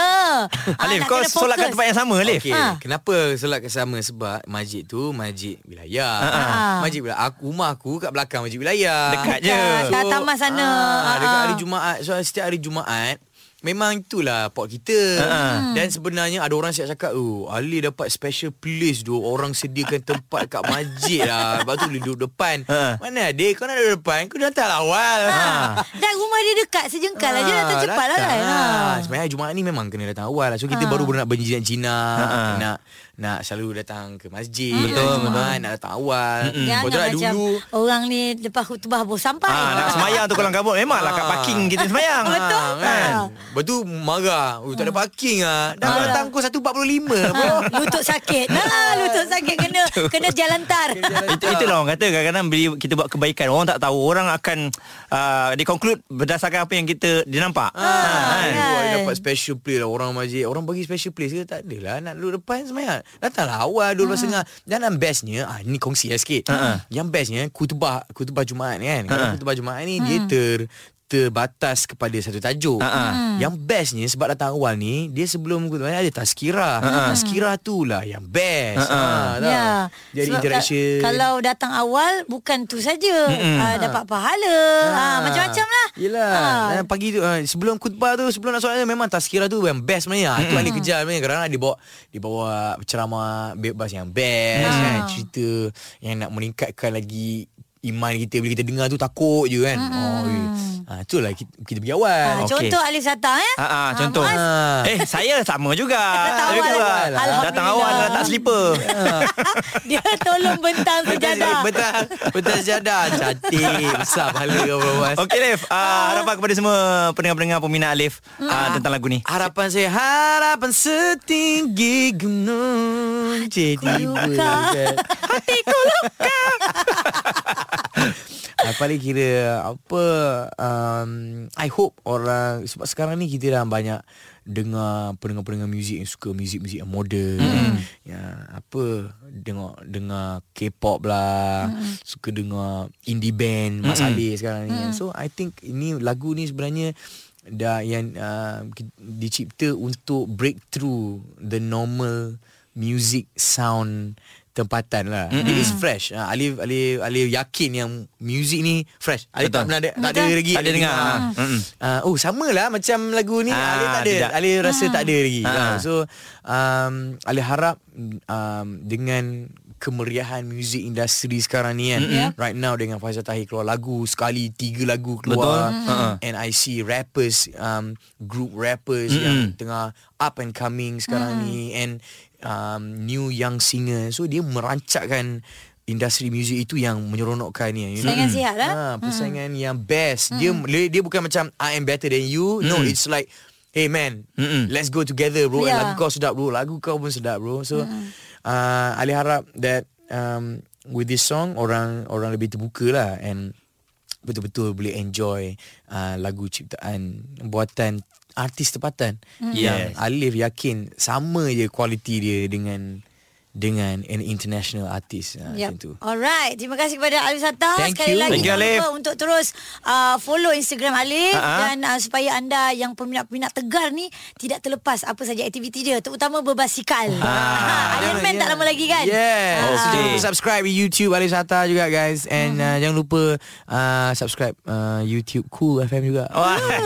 [SPEAKER 2] Alif
[SPEAKER 3] nak
[SPEAKER 2] kau solat kat tempat yang sama Alif?
[SPEAKER 5] Okay,
[SPEAKER 3] Ha.
[SPEAKER 5] kenapa solat sama sebab masjid tu masjid wilayah.
[SPEAKER 3] Ah.
[SPEAKER 5] Masjid wilayah. Aku rumah aku kat belakang masjid wilayah.
[SPEAKER 2] Dekat je.
[SPEAKER 3] Dekat. Dah tamat sana.
[SPEAKER 5] Ah, dekat
[SPEAKER 3] Ah.
[SPEAKER 5] hari Jumaat. So setiap hari Jumaat Memang itulah pot kita
[SPEAKER 2] Ah.
[SPEAKER 5] Dan sebenarnya ada orang siap cakap Oh Ali dapat special place tu Orang sediakan tempat kat masjid lah [LAUGHS] Lepas tu dia duduk depan
[SPEAKER 2] Ah.
[SPEAKER 5] Mana ada kau nak duduk depan Kau datang lah awal
[SPEAKER 3] Ah. Dan rumah dia dekat Sejengkal aja Datang cepat lah kan
[SPEAKER 5] Ah,
[SPEAKER 3] Ah.
[SPEAKER 5] Sebenarnya Jumaat ni memang kena datang awal lah. So kita
[SPEAKER 3] Ah.
[SPEAKER 5] baru baru nak berjinak-jinak
[SPEAKER 2] Ah.
[SPEAKER 5] Nak nak selalu datang ke masjid
[SPEAKER 2] Betul,
[SPEAKER 5] Jumaat, Nak datang awal
[SPEAKER 3] Jangan
[SPEAKER 5] Betul tak
[SPEAKER 3] macam
[SPEAKER 5] dulu
[SPEAKER 3] Orang ni Lepas khutbah baru sampai
[SPEAKER 2] Ah, nak semayang tu kolam kabut Memanglah kat
[SPEAKER 5] Ah.
[SPEAKER 2] parking kita semayang [LAUGHS]
[SPEAKER 3] Betul.
[SPEAKER 5] kan?
[SPEAKER 3] Ah.
[SPEAKER 5] Lepas tu marah oh, Tak ada parking lah Dah
[SPEAKER 3] Ah.
[SPEAKER 5] datang pukul 1.45
[SPEAKER 3] Ah, Lutut sakit [LAUGHS] ah, Lutut sakit Kena kena jalan tar
[SPEAKER 2] Itu, itulah orang kata kadang-kadang bila kita buat kebaikan orang tak tahu orang akan uh, dia conclude berdasarkan apa yang kita dia nampak.
[SPEAKER 3] Ah,
[SPEAKER 2] kan?
[SPEAKER 5] Wah, dia dapat special place lah Orang masjid Orang bagi special place ke Tak adalah. Nak duduk depan semayang. Datanglah awal Dua belas setengah. Dan yang bestnya ah, Ni kongsi lah sikit.
[SPEAKER 2] Ha-ha.
[SPEAKER 5] Yang bestnya Kutubah Kutubah Jumaat ni kan. Kalau
[SPEAKER 2] Ha-ha.
[SPEAKER 5] kutubah Jumaat ni Dia ter terbatas kepada satu tajuk.
[SPEAKER 2] Ha-ha.
[SPEAKER 5] Yang bestnya sebab datang awal ni dia sebelum ni ada tazkirah.
[SPEAKER 2] Ha-ha.
[SPEAKER 5] Tazkirah tu lah yang best.
[SPEAKER 2] Ha-ha.
[SPEAKER 5] Ha, tak?
[SPEAKER 3] Ya.
[SPEAKER 5] Jadi
[SPEAKER 3] Sebab
[SPEAKER 5] interaction.
[SPEAKER 3] ka- kalau datang awal bukan tu saja. Uh, dapat pahala. Ha. macam-macam lah.
[SPEAKER 5] Yelah
[SPEAKER 3] Ha.
[SPEAKER 5] ha. Pagi tu uh, Sebelum khutbah tu Sebelum nak solat Memang tazkirah tu Yang best sebenarnya Itu Ali kejar sebenarnya Kadang-kadang dia bawa Dia bawa ceramah Bebas yang best
[SPEAKER 3] Ha.
[SPEAKER 5] kan Cerita Yang nak meningkatkan lagi Iman kita Bila kita dengar tu Takut je kan Oh, eh. ha, Itulah kita, kita pergi awal
[SPEAKER 3] Ha,
[SPEAKER 2] Okey.
[SPEAKER 3] Contoh Alif Sata eh.
[SPEAKER 2] Ah, ah, contoh.
[SPEAKER 5] Ah.
[SPEAKER 2] Eh, saya sama juga. [LAUGHS]
[SPEAKER 3] Datang awal. Alhamdulillah.
[SPEAKER 2] Datang awal letak slipper. [LAUGHS]
[SPEAKER 3] Dia tolong bentang sejadah.
[SPEAKER 5] Betul Betul sejadah Cantik Besar pahala kau Mas
[SPEAKER 2] Okey, Alif. Uh, harapan kepada semua pendengar-pendengar peminat Alif uh, tentang lagu ni.
[SPEAKER 5] Harapan saya Harapan setinggi gunung Jadi
[SPEAKER 3] luka.
[SPEAKER 5] bulan [LAUGHS] Hatiku luka [LAUGHS] Paling kira Apa um, I hope orang Sebab sekarang ni kita dah banyak Dengar Pendengar-pendengar muzik Yang suka muzik-muzik yang moden mm. Yang apa Dengar Dengar K-pop lah mm. Suka dengar Indie band Mak Saleh sekarang ni mm. So I think Ini lagu ni sebenarnya dah yang uh, dicipta untuk breakthrough the normal music sound tempatan lah. Mm-hmm. It is fresh. Uh, Alif Alif Alif yakin yang music ni fresh. Alif tak
[SPEAKER 2] Betul.
[SPEAKER 5] pernah ada, tak ada lagi.
[SPEAKER 2] Tak ada dengar. Mm-mm.
[SPEAKER 5] Uh, oh sama lah macam lagu ni
[SPEAKER 2] Ah,
[SPEAKER 5] Alif tak ada.
[SPEAKER 2] tidak.
[SPEAKER 5] Alif rasa tak ada lagi.
[SPEAKER 2] Ah.
[SPEAKER 5] Uh, so um, Alif harap um, dengan kemeriahan muzik industri sekarang ni kan
[SPEAKER 3] Yeah.
[SPEAKER 5] right now dengan Faizal Tahir keluar lagu sekali tiga lagu keluar
[SPEAKER 2] Betul. Ha-ha.
[SPEAKER 5] and I see rappers um, group rappers
[SPEAKER 2] Mm-mm.
[SPEAKER 5] yang tengah up and coming sekarang ni and um, new young singer so dia merancakkan industri muzik itu yang menyeronokkan ni you know?
[SPEAKER 3] Saingan sihat lah.
[SPEAKER 5] ha, persaingan yang best dia dia bukan macam I am better than you no it's like Hey man,
[SPEAKER 2] Mm-mm.
[SPEAKER 5] let's go together bro.
[SPEAKER 3] Yeah.
[SPEAKER 5] Lagu kau sedap bro. Lagu kau pun sedap bro. So uh, Ali harap that um, with this song orang orang lebih terbuka lah and betul-betul boleh enjoy uh, lagu ciptaan buatan artis tempatan yang
[SPEAKER 2] Yes.
[SPEAKER 5] Alif yakin sama je kualiti dia dengan dengan an international artist uh,
[SPEAKER 3] Yep.
[SPEAKER 5] macam tu.
[SPEAKER 3] Alright, terima kasih kepada Alif Sata.
[SPEAKER 5] Thank
[SPEAKER 3] Sekali
[SPEAKER 5] you.
[SPEAKER 3] lagi
[SPEAKER 2] Thank you,
[SPEAKER 3] jangan
[SPEAKER 2] Alif.
[SPEAKER 3] lupa untuk terus uh, follow Instagram Alif
[SPEAKER 2] Ha-ha.
[SPEAKER 3] dan uh, supaya anda yang peminat-peminat tegar ni tidak terlepas apa saja aktiviti dia, terutama berbasikal. Ha, [LAUGHS] Iron Man tak lama lagi kan?
[SPEAKER 5] Yeah.
[SPEAKER 3] Ah.
[SPEAKER 5] So jangan lupa subscribe di YouTube Alif Sata juga guys and uh, jangan lupa uh, subscribe uh, YouTube Cool FM juga.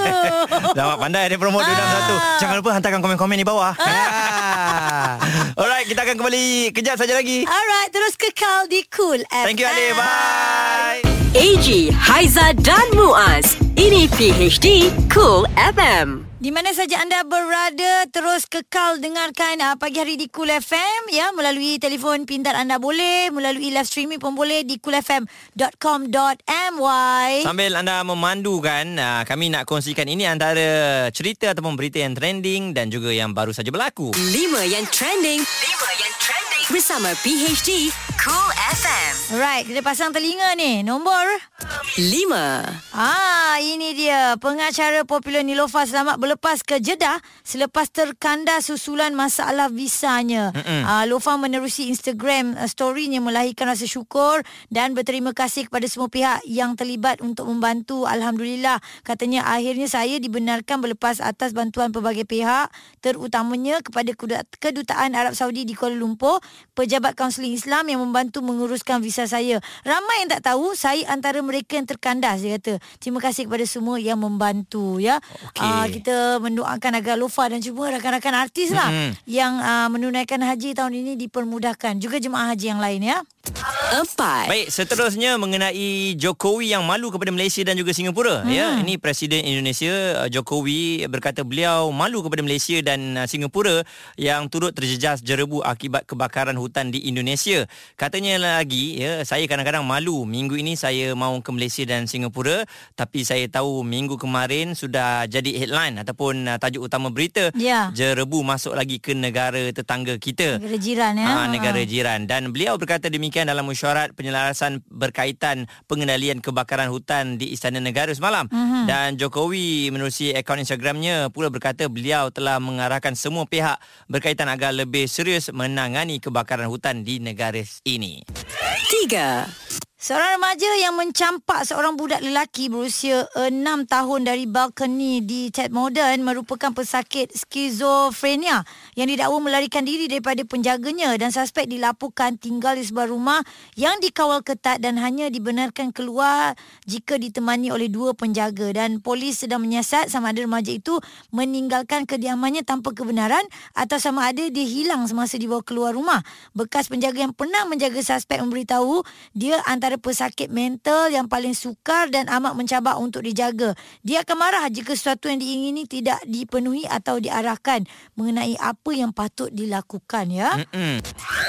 [SPEAKER 5] [LAUGHS]
[SPEAKER 2] Dapat pandai dia promote dua dalam satu. Jangan lupa hantarkan komen-komen di bawah.
[SPEAKER 5] Ah. [LAUGHS]
[SPEAKER 2] Alright, kita akan kembali kejap saja lagi.
[SPEAKER 3] Alright, terus kekal di Cool FM.
[SPEAKER 2] Thank you Alif. Bye.
[SPEAKER 1] AG, Haiza dan Muaz. Ini PHD Cool FM.
[SPEAKER 3] Di mana saja anda berada terus kekal dengarkan uh, pagi hari di Cool FM ya melalui telefon pintar anda boleh melalui live streaming pun boleh di coolfm.com.my
[SPEAKER 2] Sambil anda memandukan, uh, kami nak kongsikan ini antara cerita ataupun berita yang trending dan juga yang baru saja berlaku.
[SPEAKER 1] 5 yang trending. 5 yang trending. Bersama PHD Cool FM.
[SPEAKER 3] Alright, kita pasang telinga ni. Nombor
[SPEAKER 1] 5.
[SPEAKER 3] Ah, ini dia pengacara popular Nilofa selamat berlepas ke Jeddah selepas terkandas susulan masalah visanya. Ah, Lofa menerusi Instagram uh, story-nya melahirkan rasa syukur dan berterima kasih kepada semua pihak yang terlibat untuk membantu. Alhamdulillah, katanya akhirnya saya dibenarkan berlepas atas bantuan pelbagai pihak, terutamanya kepada Kedutaan Arab Saudi di Kuala Lumpur, pejabat kaunseling Islam yang membantu menguruskan visa saya. Ramai yang tak tahu saya antara mereka yang terkandas dia kata. Terima kasih kepada semua yang membantu ya.
[SPEAKER 2] Okey.
[SPEAKER 3] Ah, kita mendoakan agar Lofa dan semua rakan-rakan artis lah
[SPEAKER 2] Mm-mm.
[SPEAKER 3] yang uh, menunaikan haji tahun ini dipermudahkan. Juga jemaah haji yang lain ya.
[SPEAKER 1] Empat.
[SPEAKER 2] Baik, seterusnya mengenai Jokowi yang malu kepada Malaysia dan juga Singapura. Hmm. Ya, ini Presiden Indonesia uh, Jokowi berkata beliau malu kepada Malaysia dan uh, Singapura yang turut terjejas jerebu akibat kebakaran hutan di Indonesia. Katanya lagi, ya, saya kadang-kadang malu. Minggu ini saya mau ke Malaysia dan Singapura, tapi saya tahu minggu kemarin sudah jadi headline ataupun uh, tajuk utama berita.
[SPEAKER 3] Ya.
[SPEAKER 2] Jerebu masuk lagi ke negara tetangga kita.
[SPEAKER 3] Negara jiran ya.
[SPEAKER 2] Ah, negara jiran dan beliau berkata demikian dalam mesyuarat penyelarasan berkaitan pengendalian kebakaran hutan di Istana Negara semalam
[SPEAKER 3] Mhm.
[SPEAKER 2] dan Jokowi menerusi akaun Instagramnya pula berkata beliau telah mengarahkan semua pihak berkaitan agar lebih serius menangani kebakaran hutan di negara ini.
[SPEAKER 1] Tiga.
[SPEAKER 3] Seorang remaja yang mencampak seorang budak lelaki berusia 6 tahun dari balkoni di Ted Modern merupakan pesakit skizofrenia yang didakwa melarikan diri daripada penjaganya dan suspek dilaporkan tinggal di sebuah rumah yang dikawal ketat dan hanya dibenarkan keluar jika ditemani oleh dua penjaga dan polis sedang menyiasat sama ada remaja itu meninggalkan kediamannya tanpa kebenaran atau sama ada dia hilang semasa dibawa keluar rumah. Bekas penjaga yang pernah menjaga suspek memberitahu dia antara pesakit mental yang paling sukar dan amat mencabar untuk dijaga. Dia akan marah jika sesuatu yang diingini tidak dipenuhi atau diarahkan mengenai apa yang patut dilakukan ya.
[SPEAKER 2] Mm-mm.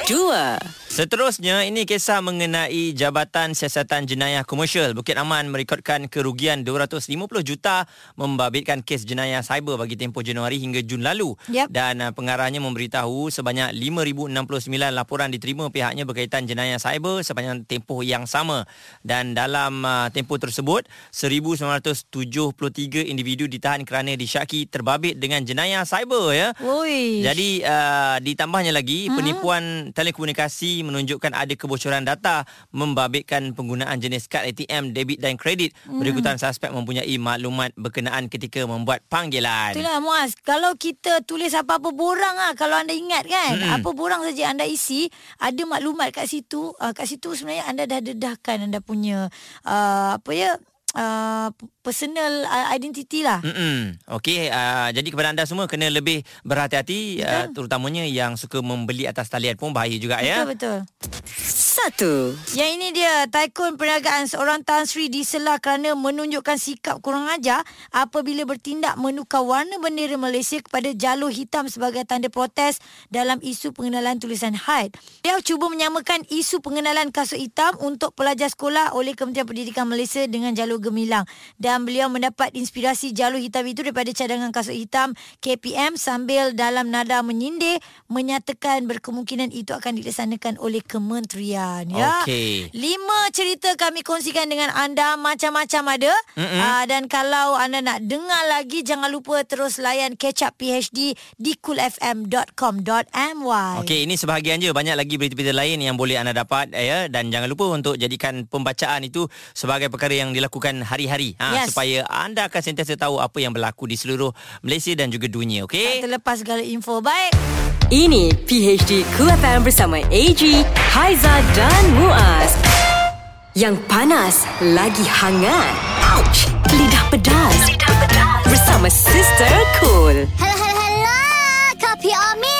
[SPEAKER 1] Dua.
[SPEAKER 2] Seterusnya, ini kisah mengenai Jabatan Siasatan Jenayah Komersial Bukit Aman merekodkan kerugian 250 juta membabitkan kes jenayah cyber bagi tempoh Januari hingga Jun lalu.
[SPEAKER 3] Yap.
[SPEAKER 2] Dan uh, pengarahnya memberitahu sebanyak 5,069 laporan diterima pihaknya berkaitan jenayah cyber sepanjang tempoh yang sama. Dan dalam uh, tempoh tersebut, 1,973 individu ditahan kerana disyaki terbabit dengan jenayah cyber ya.
[SPEAKER 3] Oi.
[SPEAKER 2] Jadi uh, ditambahnya lagi uh-huh. penipuan telekomunikasi menunjukkan ada kebocoran data membabitkan penggunaan jenis kad ATM, debit dan kredit. Uh-huh. Berikutan suspek mempunyai maklumat berkenaan ketika membuat panggilan.
[SPEAKER 3] Itulah Muaz Kalau kita tulis apa-apa borang ah Kalau anda ingat kan
[SPEAKER 2] Mm-mm.
[SPEAKER 3] Apa borang saja anda isi Ada maklumat kat situ uh, Kat situ sebenarnya anda dah dedahkan Anda punya uh, Apa ya uh, Personal uh, identity lah
[SPEAKER 2] Mm-mm. Okey, uh, jadi kepada anda semua kena lebih berhati-hati uh, terutamanya yang suka membeli atas talian pun bahaya juga ya.
[SPEAKER 3] Betul-betul
[SPEAKER 1] Satu.
[SPEAKER 3] Yang ini dia Taikun perniagaan seorang Tan Sri diselah kerana menunjukkan sikap kurang ajar apabila bertindak menukar warna bendera Malaysia kepada jalur hitam sebagai tanda protes dalam isu pengenalan tulisan HAID. Dia cuba menyamakan isu pengenalan kasut hitam untuk pelajar sekolah oleh Kementerian Pendidikan Malaysia dengan jalur gemilang. Dan beliau mendapat inspirasi jalur hitam itu daripada cadangan kasut hitam KPM sambil dalam nada menyindir menyatakan berkemungkinan itu akan dilaksanakan oleh kementerian ya.
[SPEAKER 2] Okey.
[SPEAKER 3] Lima cerita kami kongsikan dengan anda macam-macam ada.
[SPEAKER 2] Mm-mm.
[SPEAKER 3] Uh, dan kalau anda nak dengar lagi jangan lupa terus layan Catch Up PHD di coolfm.com.my.
[SPEAKER 2] Okey, ini sebahagian je. Banyak lagi berita-berita lain yang boleh anda dapat ya dan jangan lupa untuk jadikan pembacaan itu sebagai perkara yang dilakukan hari-hari ha,
[SPEAKER 3] Yes.
[SPEAKER 2] supaya anda akan sentiasa tahu apa yang berlaku di seluruh Malaysia dan juga dunia,
[SPEAKER 3] Tak
[SPEAKER 2] okey?
[SPEAKER 3] terlepas segala info. Baik.
[SPEAKER 1] Ini PHD Cool FM bersama AG, Haiza dan Muaz. Yang panas lagi hangat. Ouch! Lidah pedas. Lidah pedas. Bersama Sister Cool.
[SPEAKER 6] Hello, hello, hello. Kopi Omila.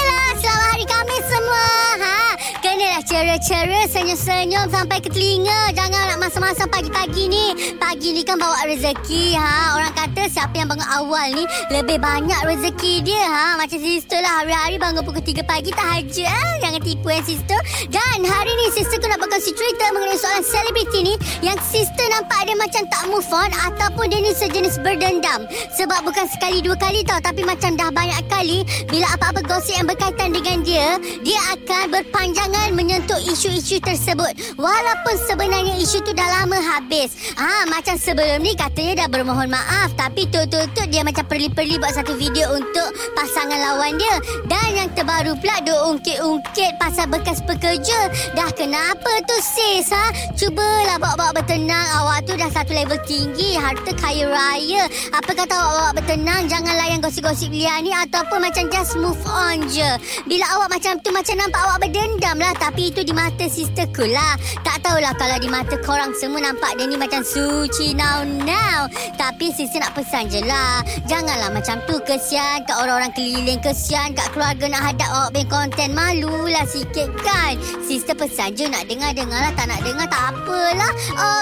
[SPEAKER 6] Ceria-ceria, senyum-senyum sampai ke telinga. Jangan nak masa-masa pagi-pagi ni. Pagi ni kan bawa rezeki. Ha? Orang kata siapa yang bangun awal ni lebih banyak rezeki dia. Ha? Macam sister lah hari-hari bangun pukul 3 pagi tak haja. Ha? Jangan tipu eh sister. Dan hari ni sister aku nak berkongsi cerita mengenai soalan selebriti ni yang sister nampak dia macam tak move on ataupun dia ni sejenis berdendam. Sebab bukan sekali dua kali tau tapi macam dah banyak kali bila apa-apa gosip yang berkaitan dengan dia, dia akan berpanjangan menyentuh untuk isu-isu tersebut. Walaupun sebenarnya isu tu dah lama habis. Ah, macam sebelum ni katanya dah bermohon maaf tapi tut-tut dia macam perli-perli buat satu video untuk pasangan lawan dia. Dan yang terbaru pula dia ungkit-ungkit pasal bekas pekerja. Dah kenapa tu sis ha? Cubalah bawa-bawa bertenang. Awak tu dah satu level tinggi, harta kaya raya. Apa kata awak bawa bertenang, jangan layan gosip-gosip liar ni ataupun macam just move on je. Bila awak macam tu macam nampak awak berdendam lah tapi itu di mata sisterku lah. Tak tahulah kalau di mata korang semua nampak dia ni macam suci now now. Tapi sister nak pesan je lah. Janganlah macam tu kesian kat orang-orang keliling kesian kat keluarga nak hadap awak punya konten malulah sikit kan. Sister pesan je nak dengar-dengar lah tak nak dengar tak apalah.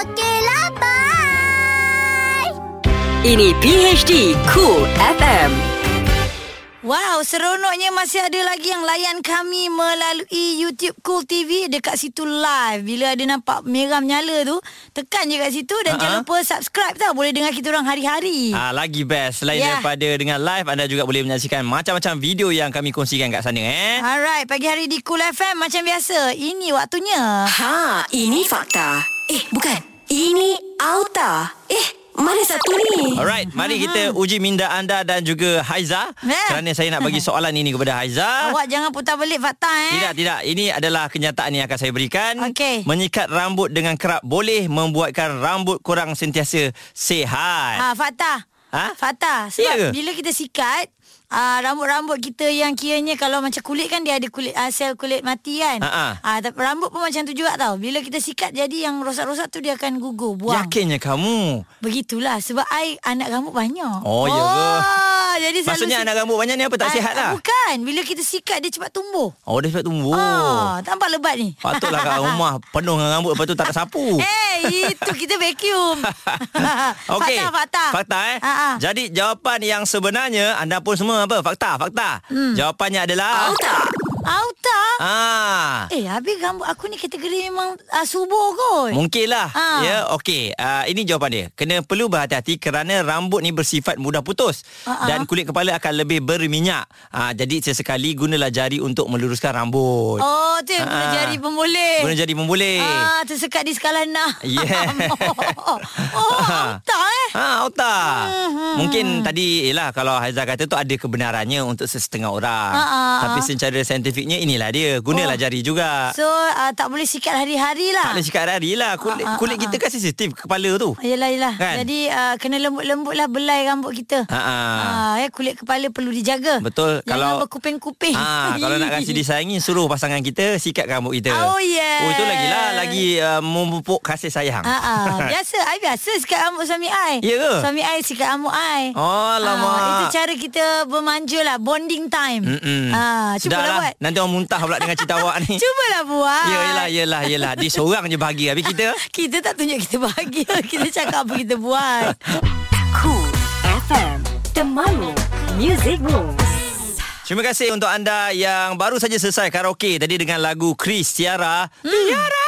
[SPEAKER 6] Okey lah bye.
[SPEAKER 1] Ini PHD Cool FM.
[SPEAKER 3] Wow, seronoknya masih ada lagi yang layan kami melalui YouTube Cool TV dekat situ live. Bila ada nampak merah menyala tu, tekan je kat situ dan uh-huh. jangan lupa subscribe tau. Boleh dengar kita orang hari-hari.
[SPEAKER 2] Ah, lagi best Selain yeah. daripada dengan live Anda juga boleh menyaksikan Macam-macam video Yang kami kongsikan kat sana eh
[SPEAKER 3] Alright, pagi hari di Cool FM macam biasa. Ini waktunya.
[SPEAKER 1] Ha, ini fakta. Eh, bukan. Ini auta. Eh, mana satu ni?
[SPEAKER 2] Alright, mari kita uji minda anda dan juga Haiza
[SPEAKER 3] Ya.
[SPEAKER 2] Kerana saya nak bagi [LAUGHS] soalan ini kepada Haiza
[SPEAKER 3] Awak jangan putar balik fakta eh.
[SPEAKER 2] Tidak, tidak. Ini adalah kenyataan yang akan saya berikan.
[SPEAKER 3] Okey.
[SPEAKER 2] Menyikat rambut dengan kerap boleh membuatkan rambut korang sentiasa sihat.
[SPEAKER 3] Ha, fakta.
[SPEAKER 2] Ha?
[SPEAKER 3] Fakta. Sebab
[SPEAKER 2] ke?
[SPEAKER 3] bila kita sikat, uh, rambut-rambut kita yang kiranya kalau macam kulit kan dia ada kulit uh, sel kulit mati kan. Ah, tapi rambut pun macam tu juga tau. Bila kita sikat jadi yang rosak-rosak tu dia akan gugur, buang.
[SPEAKER 2] Yakinnya kamu.
[SPEAKER 3] Begitulah sebab I anak rambut banyak.
[SPEAKER 2] Oh, ya ke?
[SPEAKER 3] Oh, jadi
[SPEAKER 2] Maksudnya
[SPEAKER 3] si-
[SPEAKER 2] anak rambut banyak ni apa tak
[SPEAKER 3] Ah,
[SPEAKER 2] sihat lah?
[SPEAKER 3] Bukan. Bila kita sikat dia cepat tumbuh.
[SPEAKER 2] Oh, dia cepat tumbuh.
[SPEAKER 3] Oh, tampak lebat ni.
[SPEAKER 2] Patutlah kat rumah penuh dengan rambut lepas tu tak ada sapu. [LAUGHS]
[SPEAKER 3] Eh, itu kita vacuum. [LAUGHS]
[SPEAKER 2] Okey.
[SPEAKER 3] Fakta, fakta.
[SPEAKER 2] Fakta eh.
[SPEAKER 3] Ha.
[SPEAKER 2] Jadi jawapan yang sebenarnya anda pun semua apa? Fakta, fakta. Hmm. Jawapannya adalah
[SPEAKER 1] Auta.
[SPEAKER 3] Auta.
[SPEAKER 2] Ah.
[SPEAKER 3] Eh, habis rambut aku ni kategori memang uh, subur kot.
[SPEAKER 2] Mungkin lah
[SPEAKER 3] Ah.
[SPEAKER 2] Ya okey uh, Ini jawapan dia Kena perlu berhati-hati Kerana rambut ni bersifat mudah putus
[SPEAKER 3] ah.
[SPEAKER 2] Dan kulit kepala akan lebih berminyak uh, Jadi sesekali gunalah jari Untuk meluruskan rambut
[SPEAKER 3] Oh, tu yang guna jari pemboleh.
[SPEAKER 2] Guna jari memboleh
[SPEAKER 3] Ah, tersekat di skala nah.
[SPEAKER 2] Yeah. [LAUGHS]
[SPEAKER 3] oh, auta eh.
[SPEAKER 2] Ha, otak.
[SPEAKER 3] Hmm,
[SPEAKER 2] Mungkin tadi ialah kalau Haizal kata tu ada kebenarannya untuk sesetengah orang.
[SPEAKER 3] Ha, ha,
[SPEAKER 2] Tapi
[SPEAKER 3] ha.
[SPEAKER 2] secara saintifiknya inilah dia. Gunalah
[SPEAKER 3] Oh.
[SPEAKER 2] jari juga.
[SPEAKER 3] So, uh, tak boleh sikat hari-hari lah.
[SPEAKER 2] tak boleh sikat hari lah. Kulit,
[SPEAKER 3] Ha, ha,
[SPEAKER 2] kulit
[SPEAKER 3] ha,
[SPEAKER 2] kita kan sensitif kepala tu.
[SPEAKER 3] Yelah, yelah.
[SPEAKER 2] Kan?
[SPEAKER 3] Jadi, uh, kena lembut-lembut lah belai rambut kita.
[SPEAKER 2] Ha.
[SPEAKER 3] Ah, ya, kulit kepala perlu dijaga.
[SPEAKER 2] Betul.
[SPEAKER 3] Jangan
[SPEAKER 2] Kalau-
[SPEAKER 3] berkuping-kuping.
[SPEAKER 2] Ah, kalau nak kasi disayangi suruh pasangan kita sikat rambut kita.
[SPEAKER 3] Oh, yeah.
[SPEAKER 2] Oh itu lagi lah lagi uh, memupuk kasih sayang.
[SPEAKER 3] Ah, ah. [LAUGHS] biasa, I biasa sikat rambut suami I.
[SPEAKER 2] Ya ke?
[SPEAKER 3] Suami I sikat rambut I.
[SPEAKER 2] Oh, lama.
[SPEAKER 3] Ah, itu cara kita bermanja lah, bonding time.
[SPEAKER 2] Mm-mm. Sudah
[SPEAKER 3] cubalah
[SPEAKER 2] lah.
[SPEAKER 3] buat.
[SPEAKER 2] Nanti orang muntah pula dengan cerita awak ni.
[SPEAKER 3] Cubalah buat.
[SPEAKER 2] Yelah, yelah, yelah. Dia seorang je bahagia. Habis kita... [LAUGHS]
[SPEAKER 3] Kita tak tunjuk kita bahagia. kita cakap apa kita buat.
[SPEAKER 1] Cool FM. Temanmu. Music Rules.
[SPEAKER 2] Terima kasih untuk anda yang baru saja selesai karaoke tadi dengan lagu Chris Tiara. Hmm. Tiara!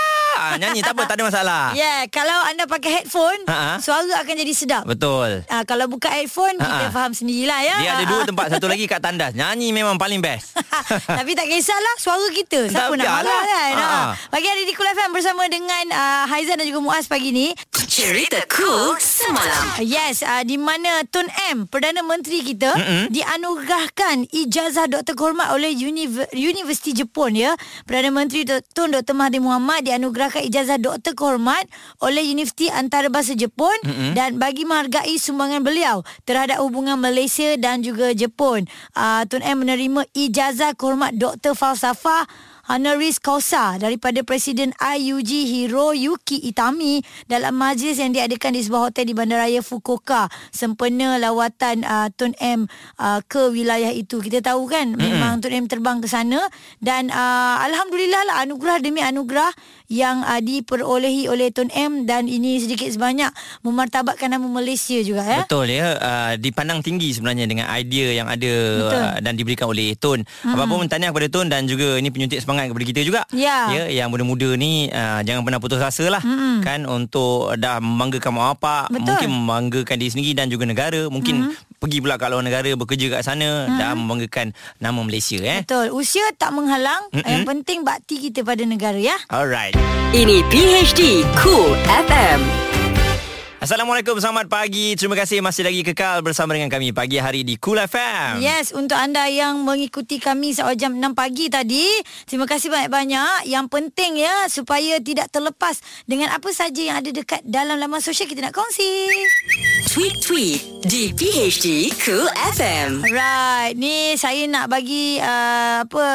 [SPEAKER 2] Ah, nyanyi tak apa, tak ada masalah.
[SPEAKER 3] Ya, yeah, kalau anda pakai headphone,
[SPEAKER 2] Ha-ha.
[SPEAKER 3] suara akan jadi sedap.
[SPEAKER 2] Betul.
[SPEAKER 3] Ah, kalau buka headphone, kita
[SPEAKER 2] Ha-ha.
[SPEAKER 3] faham sendirilah ya.
[SPEAKER 2] Dia ada dua tempat, satu lagi kat tandas. Nyanyi memang paling best. [LAUGHS]
[SPEAKER 3] Tapi tak kisahlah Suara kita Siapa
[SPEAKER 2] Tak
[SPEAKER 3] nak
[SPEAKER 2] biarlah.
[SPEAKER 3] marah kan
[SPEAKER 2] Ha.
[SPEAKER 3] ha. Pagi hari di Kul FM Bersama dengan uh, Haizan dan juga Muaz pagi ni
[SPEAKER 1] Cerita cool semalam.
[SPEAKER 3] Yes, uh, di mana Tun M, Perdana Menteri kita Mm-mm. dianugerahkan ijazah doktor kehormat oleh Univ- Universiti Jepun ya. Perdana Menteri Tun Dr Mahathir Mohamad dianugerahkan ijazah doktor kehormat oleh Universiti Antarabangsa Jepun Mm-mm. dan bagi menghargai sumbangan beliau terhadap hubungan Malaysia dan juga Jepun. Uh, Tun M menerima ijazah kehormat doktor falsafah honoris causa daripada Presiden IUG Hiroyuki Itami dalam majlis yang diadakan di sebuah hotel di Bandaraya Fukuoka sempena lawatan uh, Tun M uh, ke wilayah itu. Kita tahu kan mm-hmm. memang Tun M terbang ke sana dan uh, alhamdulillah lah anugerah demi anugerah yang uh, diperolehi oleh Tun M dan ini sedikit sebanyak memartabatkan nama Malaysia juga ya.
[SPEAKER 2] Betul ya uh, Dipandang tinggi sebenarnya Dengan idea yang ada
[SPEAKER 3] Betul.
[SPEAKER 2] uh, Dan diberikan oleh Tun hmm. Apa-apa pun tahniah kepada Tun Dan juga ini penyuntik semangat kepada kita juga.
[SPEAKER 3] Ya.
[SPEAKER 2] Ya, yang muda-muda ni uh, jangan pernah putus asa lah. Mm-hmm. Kan untuk dah membanggakan mak bapak,
[SPEAKER 3] Betul.
[SPEAKER 2] mungkin membanggakan diri sendiri dan juga negara. Mungkin mm-hmm. Pergi pula kat luar negara bekerja kat sana mm-hmm. dan membanggakan nama Malaysia eh.
[SPEAKER 3] Betul. Usia tak menghalang.
[SPEAKER 2] Mm-mm.
[SPEAKER 3] Yang penting bakti kita pada negara ya.
[SPEAKER 2] Alright.
[SPEAKER 1] Ini PHD Cool FM.
[SPEAKER 2] Assalamualaikum, selamat pagi. Terima kasih masih lagi kekal bersama dengan kami pagi hari di Cool FM.
[SPEAKER 3] Yes, untuk anda yang mengikuti kami seawal jam 6 pagi tadi, terima kasih banyak-banyak. Yang penting ya, supaya tidak terlepas dengan apa saja yang ada dekat dalam laman sosial kita nak kongsi.
[SPEAKER 1] Tweet-tweet di PHD Cool FM.
[SPEAKER 3] Alright, ni saya nak bagi uh, apa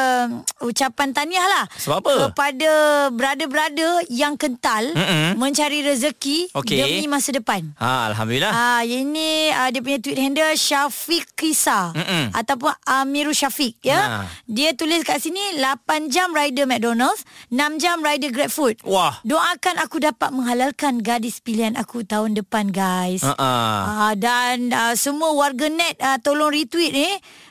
[SPEAKER 3] ucapan tahniah lah
[SPEAKER 2] Sebab apa?
[SPEAKER 3] kepada brother-brother yang kental
[SPEAKER 2] Mm-mm.
[SPEAKER 3] mencari rezeki
[SPEAKER 2] Okey.
[SPEAKER 3] demi masa depan.
[SPEAKER 2] Ha, Alhamdulillah.
[SPEAKER 3] Ah, ini uh, dia punya tweet handle Syafiq Kisa
[SPEAKER 2] Mm-mm.
[SPEAKER 3] ataupun Amirul Syafiq ya.
[SPEAKER 2] Ha.
[SPEAKER 3] Dia tulis kat sini 8 jam rider McDonald's, 6 jam rider GrabFood.
[SPEAKER 2] Wah.
[SPEAKER 3] Doakan aku dapat menghalalkan gadis pilihan aku tahun depan guys.
[SPEAKER 2] Ha
[SPEAKER 3] Ah, dan uh, semua warga net uh, tolong retweet ni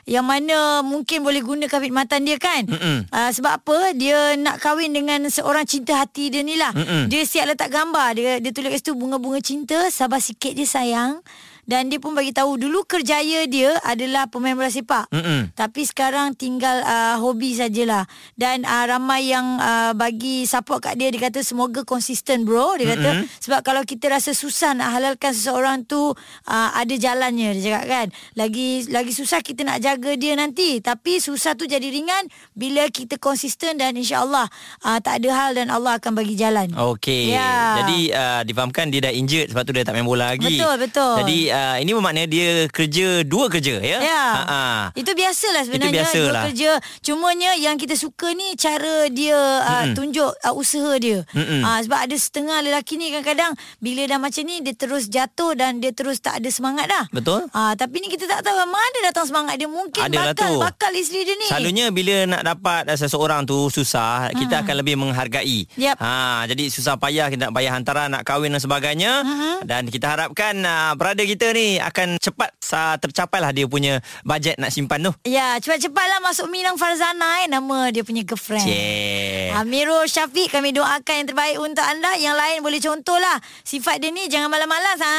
[SPEAKER 3] yang mana mungkin boleh guna khidmatan dia kan.
[SPEAKER 2] Mm-mm.
[SPEAKER 3] Uh, sebab apa? Dia nak kahwin dengan seorang cinta hati dia ni lah.
[SPEAKER 2] Mm-mm.
[SPEAKER 3] Dia siap letak gambar. Dia dia tulis kat situ bunga-bunga cinta, sabar sikit je sayang. Dan dia pun bagi tahu dulu kerjaya dia adalah pemain bola sepak.
[SPEAKER 2] Mm-mm.
[SPEAKER 3] Tapi sekarang tinggal uh, hobi sajalah. Dan uh, ramai yang uh, bagi support kat dia dia kata semoga konsisten bro dia kata
[SPEAKER 2] Mm-mm.
[SPEAKER 3] sebab kalau kita rasa susah nak halalkan seseorang tu uh, ada jalannya dia cakap kan. Lagi lagi susah kita nak jaga dia nanti tapi susah tu jadi ringan bila kita konsisten dan insya-Allah uh, tak ada hal dan Allah akan bagi jalan.
[SPEAKER 2] Okey.
[SPEAKER 3] Ya.
[SPEAKER 2] Jadi uh, difahamkan dia dah injured sebab tu dia tak main bola lagi.
[SPEAKER 3] Betul, betul.
[SPEAKER 2] Jadi uh, ini bermakna dia kerja dua kerja ya.
[SPEAKER 3] Ya.
[SPEAKER 2] Ha.
[SPEAKER 3] Itu biasalah sebenarnya.
[SPEAKER 2] Itu biasalah.
[SPEAKER 3] Dua kerja. Cumanya yang kita suka ni cara dia uh, tunjuk uh, usaha dia.
[SPEAKER 2] Mm-mm.
[SPEAKER 3] Uh, sebab ada setengah lelaki ni kadang-kadang bila dah macam ni dia terus jatuh dan dia terus tak ada semangat dah.
[SPEAKER 2] Betul.
[SPEAKER 3] Ah tapi ni kita tak tahu mana datang semangat dia. Mungkin
[SPEAKER 2] Adalah
[SPEAKER 3] bakal
[SPEAKER 2] tu.
[SPEAKER 3] bakal isteri dia ni.
[SPEAKER 2] Selalunya bila nak dapat uh, seseorang tu susah, kita akan lebih menghargai.
[SPEAKER 3] Hmm. Yap.
[SPEAKER 2] Ha, jadi susah payah kita nak bayar hantaran, nak kahwin dan sebagainya.
[SPEAKER 3] Hmm.
[SPEAKER 2] Dan kita harapkan uh, brother kita ni akan cepat uh, tercapailah dia punya bajet nak simpan tu.
[SPEAKER 3] Ya, cepat-cepatlah masuk Minang Farzana eh nama dia punya girlfriend.
[SPEAKER 2] Cik.
[SPEAKER 3] Amirul Syafiq kami doakan yang terbaik untuk anda. Yang lain boleh contohlah. Sifat dia ni jangan malas-malas ha.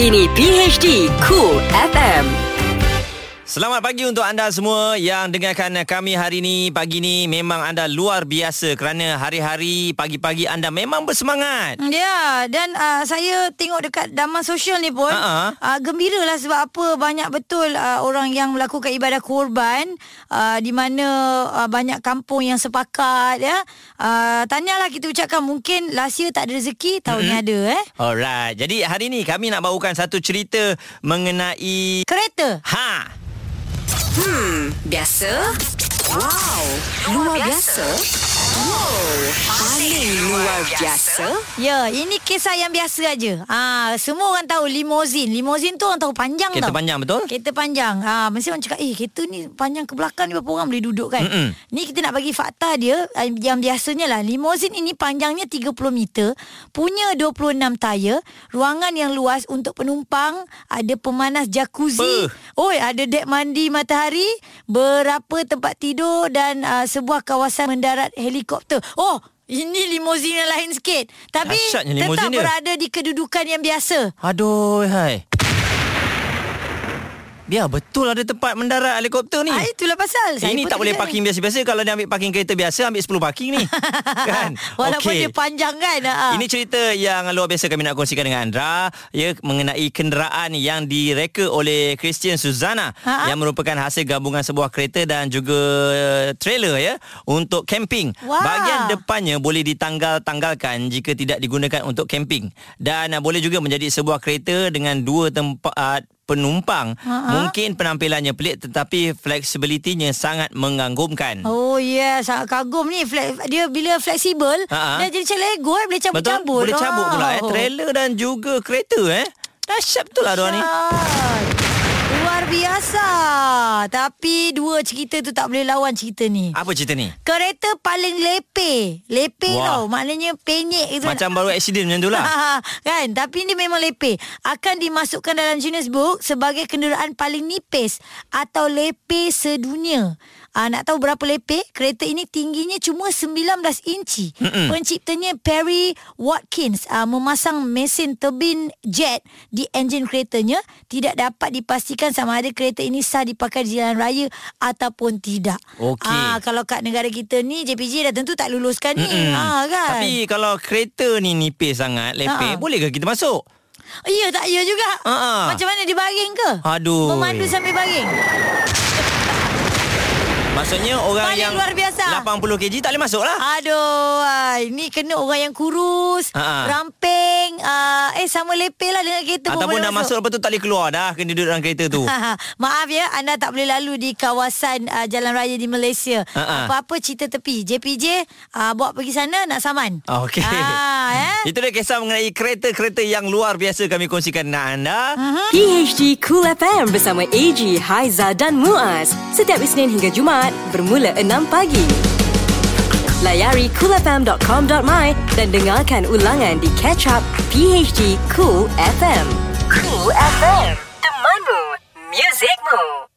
[SPEAKER 1] Ini PHD Cool FM.
[SPEAKER 2] Selamat pagi untuk anda semua yang dengarkan kami hari ini. Pagi ni memang anda luar biasa kerana hari-hari pagi-pagi anda memang bersemangat.
[SPEAKER 3] Ya, dan uh, saya tengok dekat daman sosial ni pun
[SPEAKER 2] Ha-ha.
[SPEAKER 3] uh, gembira lah sebab apa banyak betul uh, orang yang melakukan ibadah kurban uh, di mana uh, banyak kampung yang sepakat ya. Uh, tahniahlah kita ucapkan mungkin last year tak ada rezeki, tahun ni ada eh.
[SPEAKER 2] Alright. Jadi hari ni kami nak bawakan satu cerita mengenai
[SPEAKER 3] Kereta.
[SPEAKER 2] ha
[SPEAKER 1] Hmm, biasa? Wow, luar biasa? Paling luar biasa?
[SPEAKER 3] Ya, ini kisah yang biasa aja. Ah, semua orang tahu limousin. Limousin tu orang tahu panjang
[SPEAKER 2] kereta
[SPEAKER 3] tau.
[SPEAKER 2] panjang betul?
[SPEAKER 3] Kereta panjang. Ha, mesti orang cakap, eh kereta ni panjang ke belakang ni berapa orang boleh duduk kan?
[SPEAKER 2] Mm-mm.
[SPEAKER 3] Ni kita nak bagi fakta dia ah, yang biasanya lah. Limousin ini panjangnya 30 meter, punya 26 tayar, ruangan yang luas untuk penumpang, ada pemanas jacuzzi. Oi, ada dek mandi matahari, berapa tempat tidur dan uh, sebuah kawasan mendarat helikopter. Oh, ini limousin yang lain sikit. Tapi tetap berada di kedudukan yang biasa.
[SPEAKER 2] Aduh, hai. Biar betul ada tempat mendarat helikopter ni.
[SPEAKER 3] Ah, itulah pasal. Saya
[SPEAKER 2] Ini tak boleh parking
[SPEAKER 3] ni.
[SPEAKER 2] biasa-biasa Kalau dia ambil parking kereta biasa Ambil 10 parking ni [LAUGHS] Kan
[SPEAKER 3] Walaupun
[SPEAKER 2] Okey.
[SPEAKER 3] dia panjang kan. Ha.
[SPEAKER 2] Ini cerita yang luar biasa kami nak kongsikan dengan Andra ya mengenai kenderaan yang direka oleh Christian Suzana
[SPEAKER 3] Ha?
[SPEAKER 2] yang merupakan hasil gabungan sebuah kereta dan juga uh, trailer ya untuk camping.
[SPEAKER 3] Wah.
[SPEAKER 2] Bahagian depannya boleh ditanggal-tanggalkan jika tidak digunakan untuk camping dan uh, boleh juga menjadi sebuah kereta dengan dua tempat penumpang.
[SPEAKER 3] Ha-ha.
[SPEAKER 2] Mungkin penampilannya pelik tetapi fleksibilitinya sangat mengagumkan.
[SPEAKER 3] Oh ya, yeah. sangat kagum ni. Fle- dia bila fleksibel,
[SPEAKER 2] Ha-ha.
[SPEAKER 3] dia jadi macam Lego eh, boleh
[SPEAKER 2] Betul?
[SPEAKER 3] cabut-cabut.
[SPEAKER 2] Boleh cabut pula eh
[SPEAKER 3] Oh.
[SPEAKER 2] trailer dan juga kereta eh. Dahsyat betul lah dia ni.
[SPEAKER 3] Biasa. Tapi dua cerita tu tak boleh lawan cerita ni.
[SPEAKER 2] Apa cerita ni?
[SPEAKER 3] Kereta paling lepeh. Lepeh
[SPEAKER 2] Wah.
[SPEAKER 3] tau. Maknanya penyek gitu.
[SPEAKER 2] Macam baru aksiden macam tu lah. [LAUGHS]
[SPEAKER 3] kan tapi ini memang lepeh akan dimasukkan dalam Guinness Book sebagai kenderaan paling nipis atau lepeh sedunia Ah, nak tahu berapa lepeh? Kereta ini tingginya cuma 19 inci. Mm-mm. Penciptanya Perry Watkins ah, memasang mesin turbin jet di enjin keretanya tidak dapat dipastikan sama ada kereta ini sah dipakai di jalan raya ataupun tidak.
[SPEAKER 2] Okey.
[SPEAKER 3] Ah, kalau kat negara kita ni JPJ dah tentu tak luluskan ni.
[SPEAKER 2] Mm-mm.
[SPEAKER 3] Ah, kan?
[SPEAKER 2] Tapi kalau kereta ni nipis sangat,
[SPEAKER 3] Ha.
[SPEAKER 2] lepeh, bolehkah kita masuk?
[SPEAKER 3] Ya tak ya juga.
[SPEAKER 2] Ha-ha.
[SPEAKER 3] Macam mana dia baring ke?
[SPEAKER 2] Aduh.
[SPEAKER 3] Memandu sambil baring.
[SPEAKER 2] Maksudnya orang
[SPEAKER 3] Paling
[SPEAKER 2] yang
[SPEAKER 3] luar biasa.
[SPEAKER 2] 80 kg tak boleh masuk lah.
[SPEAKER 3] Aduh, ai, ni kena orang yang kurus,
[SPEAKER 2] Ha-ha.
[SPEAKER 3] ramping, uh, eh sama lepeh lah dengan kereta pun
[SPEAKER 2] Ataupun dah masuk lepas tu tak boleh keluar dah kena duduk dalam kereta tu. [LAUGHS]
[SPEAKER 3] Maaf ya, anda tak boleh lalu di kawasan uh, jalan raya di Malaysia.
[SPEAKER 2] Ha-ha.
[SPEAKER 3] Apa-apa cerita tepi. JPJ uh, bawa pergi sana nak saman.
[SPEAKER 2] Ah, Okey.
[SPEAKER 3] Ah, eh?
[SPEAKER 2] Itu dia kisah mengenai kereta-kereta yang luar biasa kami kongsikan dengan anda.
[SPEAKER 1] PHD Cool FM bersama AG, Haiza dan Muaz. Setiap Isnin hingga Jumaat Jumaat bermula 6 pagi. Layari coolfm.com.my dan dengarkan ulangan di Catch Up PHD Cool FM. Cool FM. Temanmu. Musikmu.